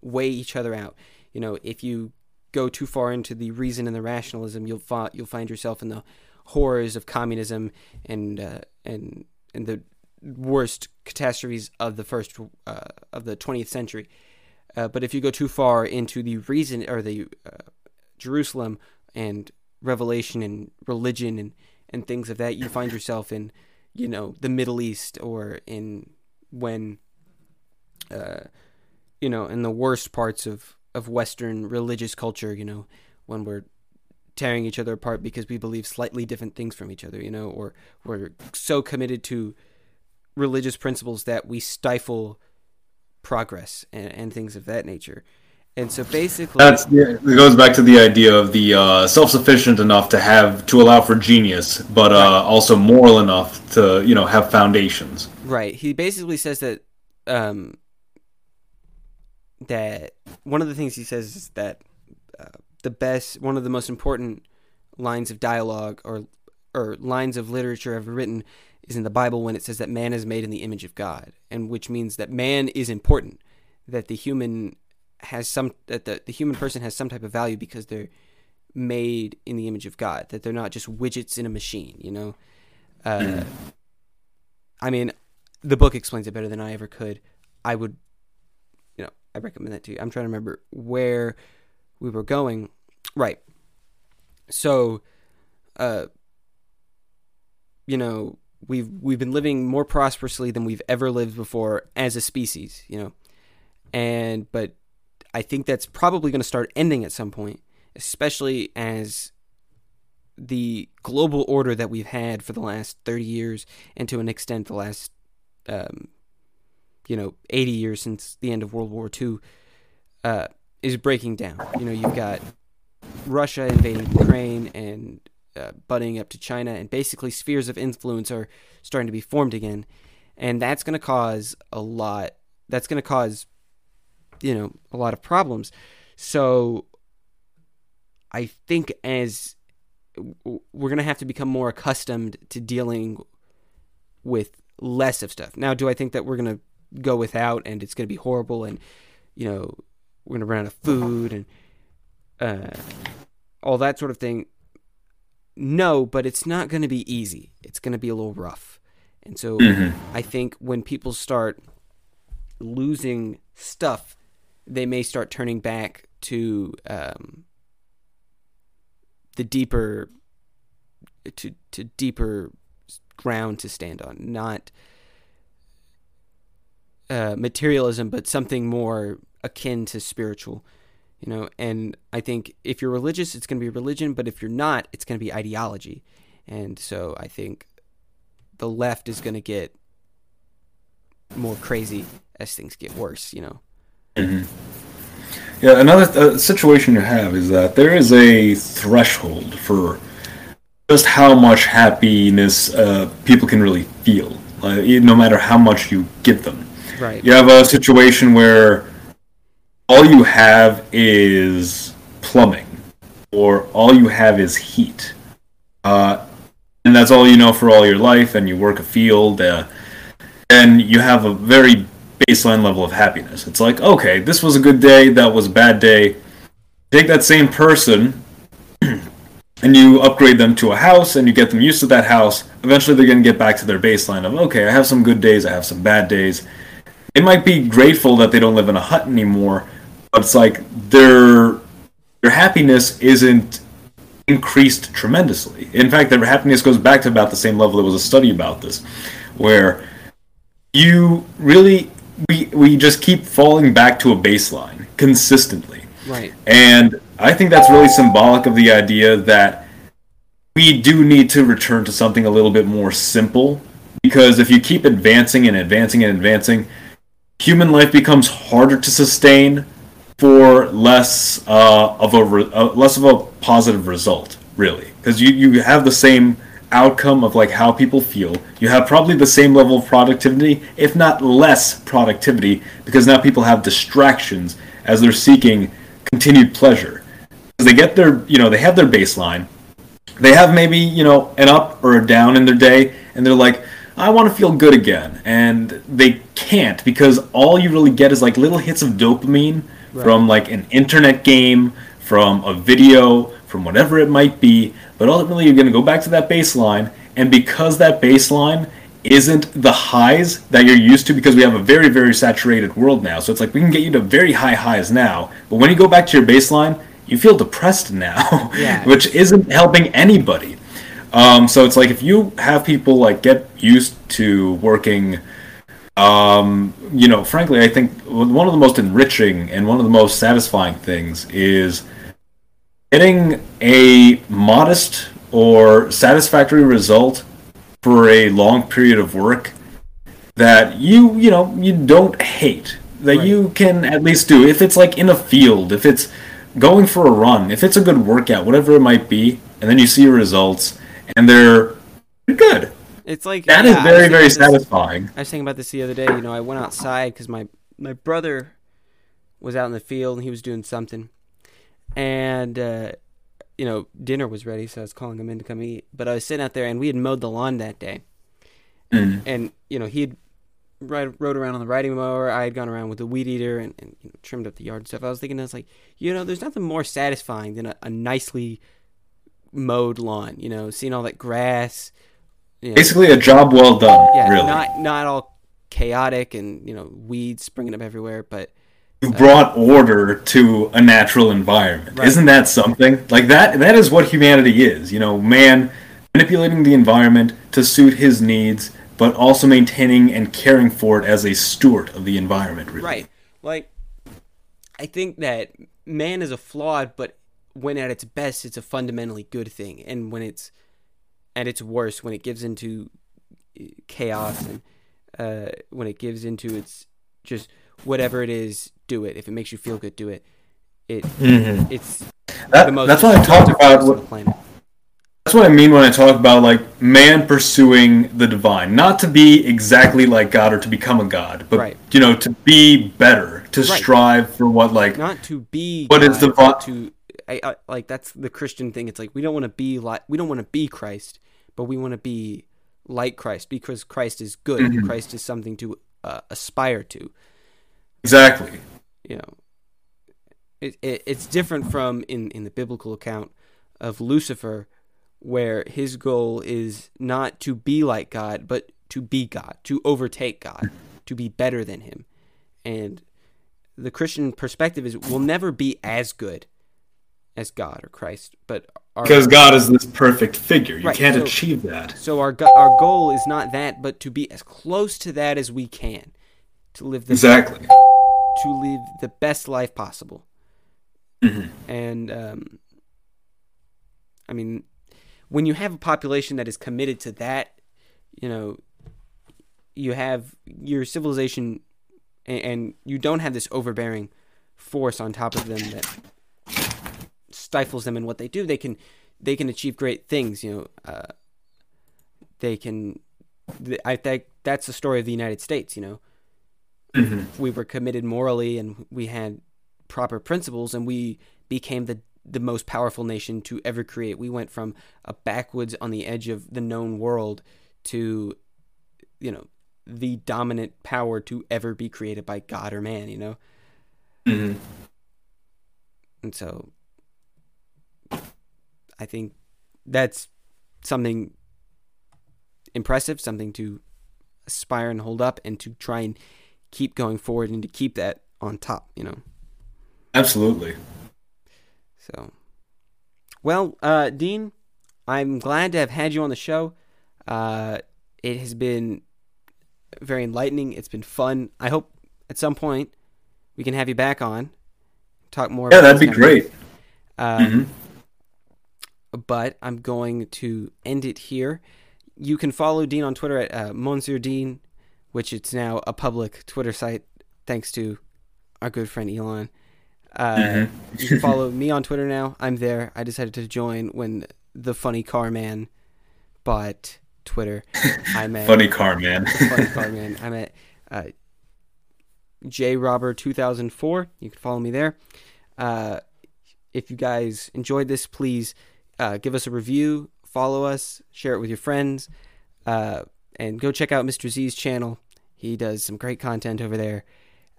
weigh each other out. You know, if you go too far into the reason and the rationalism, you'll fi- you'll find yourself in the horrors of communism and uh, and and the worst catastrophes of the first uh, of the 20th century. Uh, but if you go too far into the reason or the uh, Jerusalem and revelation and religion and and things of that, you find yourself in you know the Middle East or in when uh, you know in the worst parts of of Western religious culture. You know when we're tearing each other apart because we believe slightly different things from each other. You know, or we're so committed to religious principles that we stifle progress and, and things of that nature. And so basically, That's yeah, it goes back to the idea of the uh, self-sufficient enough to have to allow for genius, but uh, Right. also moral enough to you know have foundations. Right. He basically says that um, that one of the things he says is that uh, the best, one of the most important lines of dialogue or or lines of literature ever written is in the Bible when it says that man is made in the image of God, and which means that man is important, that the human has some that the, the human person has some type of value because they're made in the image of God, that they're not just widgets in a machine, you know. Uh, I mean, the book explains it better than I ever could. I would, I recommend that to you. I'm trying to remember where we were going. Right. So, uh, you know, we've we've been living more prosperously than we've ever lived before as a species. You know, and but I think that's probably going to start ending at some point, especially as the global order that we've had for the last 30 years and to an extent the last um, you know 80 years since the end of world war ii uh, is breaking down. You know you've got russia invading ukraine and uh, up to china and basically spheres of influence are starting to be formed again. And that's going to cause a lot that's going to cause you know a lot of problems. So i think as we're going to have to become more accustomed to dealing with less of stuff. Now, do I think that we're going to go without and it's going to be horrible and, you know, we're going to run out of food and uh, all that sort of thing? No, but it's not going to be easy. It's going to be a little rough. And so Mhm. I think when people start losing stuff, they may start turning back to um, the deeper to to deeper ground to stand on, not uh, materialism, but something more akin to spiritual. You know, and I think if you're religious, it's going to be religion, but if you're not, it's going to be ideology. And so I think the left is going to get more crazy as things get worse. You know. Yeah, another uh, situation you have is that there is a threshold for just how much happiness uh, people can really feel, uh, no matter how much you give them. Right. You have a situation where all you have is plumbing, or all you have is heat, uh, and that's all you know for all your life, and you work a field, uh, and you have a very baseline level of happiness. It's like, okay, this was a good day, that was a bad day. Take that same person and you upgrade them to a house and you get them used to that house. Eventually, they're going to get back to their baseline of, okay, I have some good days, I have some bad days. They might be grateful that they don't live in a hut anymore, but it's like their their happiness isn't increased tremendously. In fact, their happiness goes back to about the same level. There was a study about this, where you really we we just keep falling back to a baseline consistently. Right. And I think that's really symbolic of the idea that we do need to return to something a little bit more simple because if you keep advancing and advancing and advancing, human life becomes harder to sustain for less uh, of a re- uh, less of a positive result, really, because you you have the same outcome of like how people feel. You have probably the same level of productivity, if not less productivity, because now people have distractions as they're seeking continued pleasure. Because they get their you know they have their baseline, they have maybe you know an up or a down in their day, and they're like. I want to feel good again, and they can't because all you really get is like little hits of dopamine Right. from like an internet game, from a video, from whatever it might be. But ultimately, you're going to go back to that baseline, and because that baseline isn't the highs that you're used to, because we have a very, very saturated world now. So it's like we can get you to very high highs now, but when you go back to your baseline, you feel depressed now, Yeah. which isn't helping anybody. Um, so it's like if you have people like get used to working um, you know, frankly, I think one of the most enriching and one of the most satisfying things is getting a modest or satisfactory result for a long period of work that you, you know, you don't hate. That Right. you can at least do. If it's like in a field, if it's going for a run, if it's a good workout, whatever it might be, and then you see your results and they're good. It's like That is yeah, I was very, very this- satisfying. I was thinking about this the other day. You know, I went outside because my my brother was out in the field and he was doing something, and uh, you know, dinner was ready, so I was calling him in to come eat. But I was sitting out there, and we had mowed the lawn that day, Mm. and you know, he had ride, rode around on the riding mower. I had gone around with the weed eater and, and you know, trimmed up the yard and stuff. I was thinking, I was like, you know, there's nothing more satisfying than a, a nicely mowed lawn. You know, seeing all that grass. You know, Basically, a job well done. yeah, really, not not all chaotic and you know weeds springing up everywhere, but you uh, brought order to a natural environment. Right. Isn't that something? Like that. That is what humanity is. You know, man manipulating the environment to suit his needs, but also maintaining and caring for it as a steward of the environment. Really. right. Like I think that man is a flawed, but when at its best, it's a fundamentally good thing, and when it's at its worst, when it gives into uh, chaos and uh, when it gives into its just whatever it is, do it. If it makes you feel good, do it. It Mhm. it's That, that's what I talk destructive about. force on the planet. That's what I mean when I talk about like man pursuing the divine, not to be exactly like God or to become a god, but Right. you know to be better, to Right. strive for what like not to be What is God, the but to I, I, like that's the Christian thing. It's like we don't want to be like we don't want to be Christ, but we want to be like Christ because Christ is good. Mm-hmm. Christ is something to uh, aspire to. exactly. You know, it, it it's different from in in the biblical account of Lucifer, where his goal is not to be like God, but to be God, to overtake God, to be better than Him, and the Christian perspective is we'll never be as good as God or Christ, but our, Because God is this perfect figure, you Right, can't so- achieve that. so our our goal is not that, but to be as close to that as we can, to live the Exactly. to live the best life possible. Mm-hmm. And um, I mean, when you have a population that is committed to that, you know, you have your civilization, and, and you don't have this overbearing force on top of them that stifles them in what they do. They can they can achieve great things. You know, uh, they can. I think that's the story of the United States. You know, Mm-hmm. we were committed morally and we had proper principles, and we became the the most powerful nation to ever create. We went from a backwoods on the edge of the known world to, you know, the dominant power to ever be created by God or man. You know, Mm-hmm. and so I think that's something impressive, something to aspire and hold up, and to try and keep going forward and to keep that on top. You know. Absolutely. So, well, uh, Dean, I'm glad to have had you on the show. Uh, it has been very enlightening. It's been fun. I hope at some point we can have you back on, talk more. Yeah, that'd be this kind of great. Um, Mhm. But I'm going to end it here. You can follow Dean on Twitter at uh, Monsieur Dean, which it's now a public Twitter site thanks to our good friend Elon. Uh, Mhm. you can follow me on Twitter now. I'm there. I decided to join when the funny car man bought Twitter. I'm at Funny car, man. funny car man. I'm at uh, jrobber2004. You can follow me there. Uh, if you guys enjoyed this, please uh, give us a review, follow us, share it with your friends, uh, and go check out Mr. Z's channel. He does some great content over there.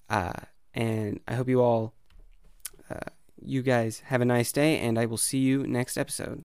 Uh, and I hope you all, uh, you guys have a nice day, and I will see you next episode.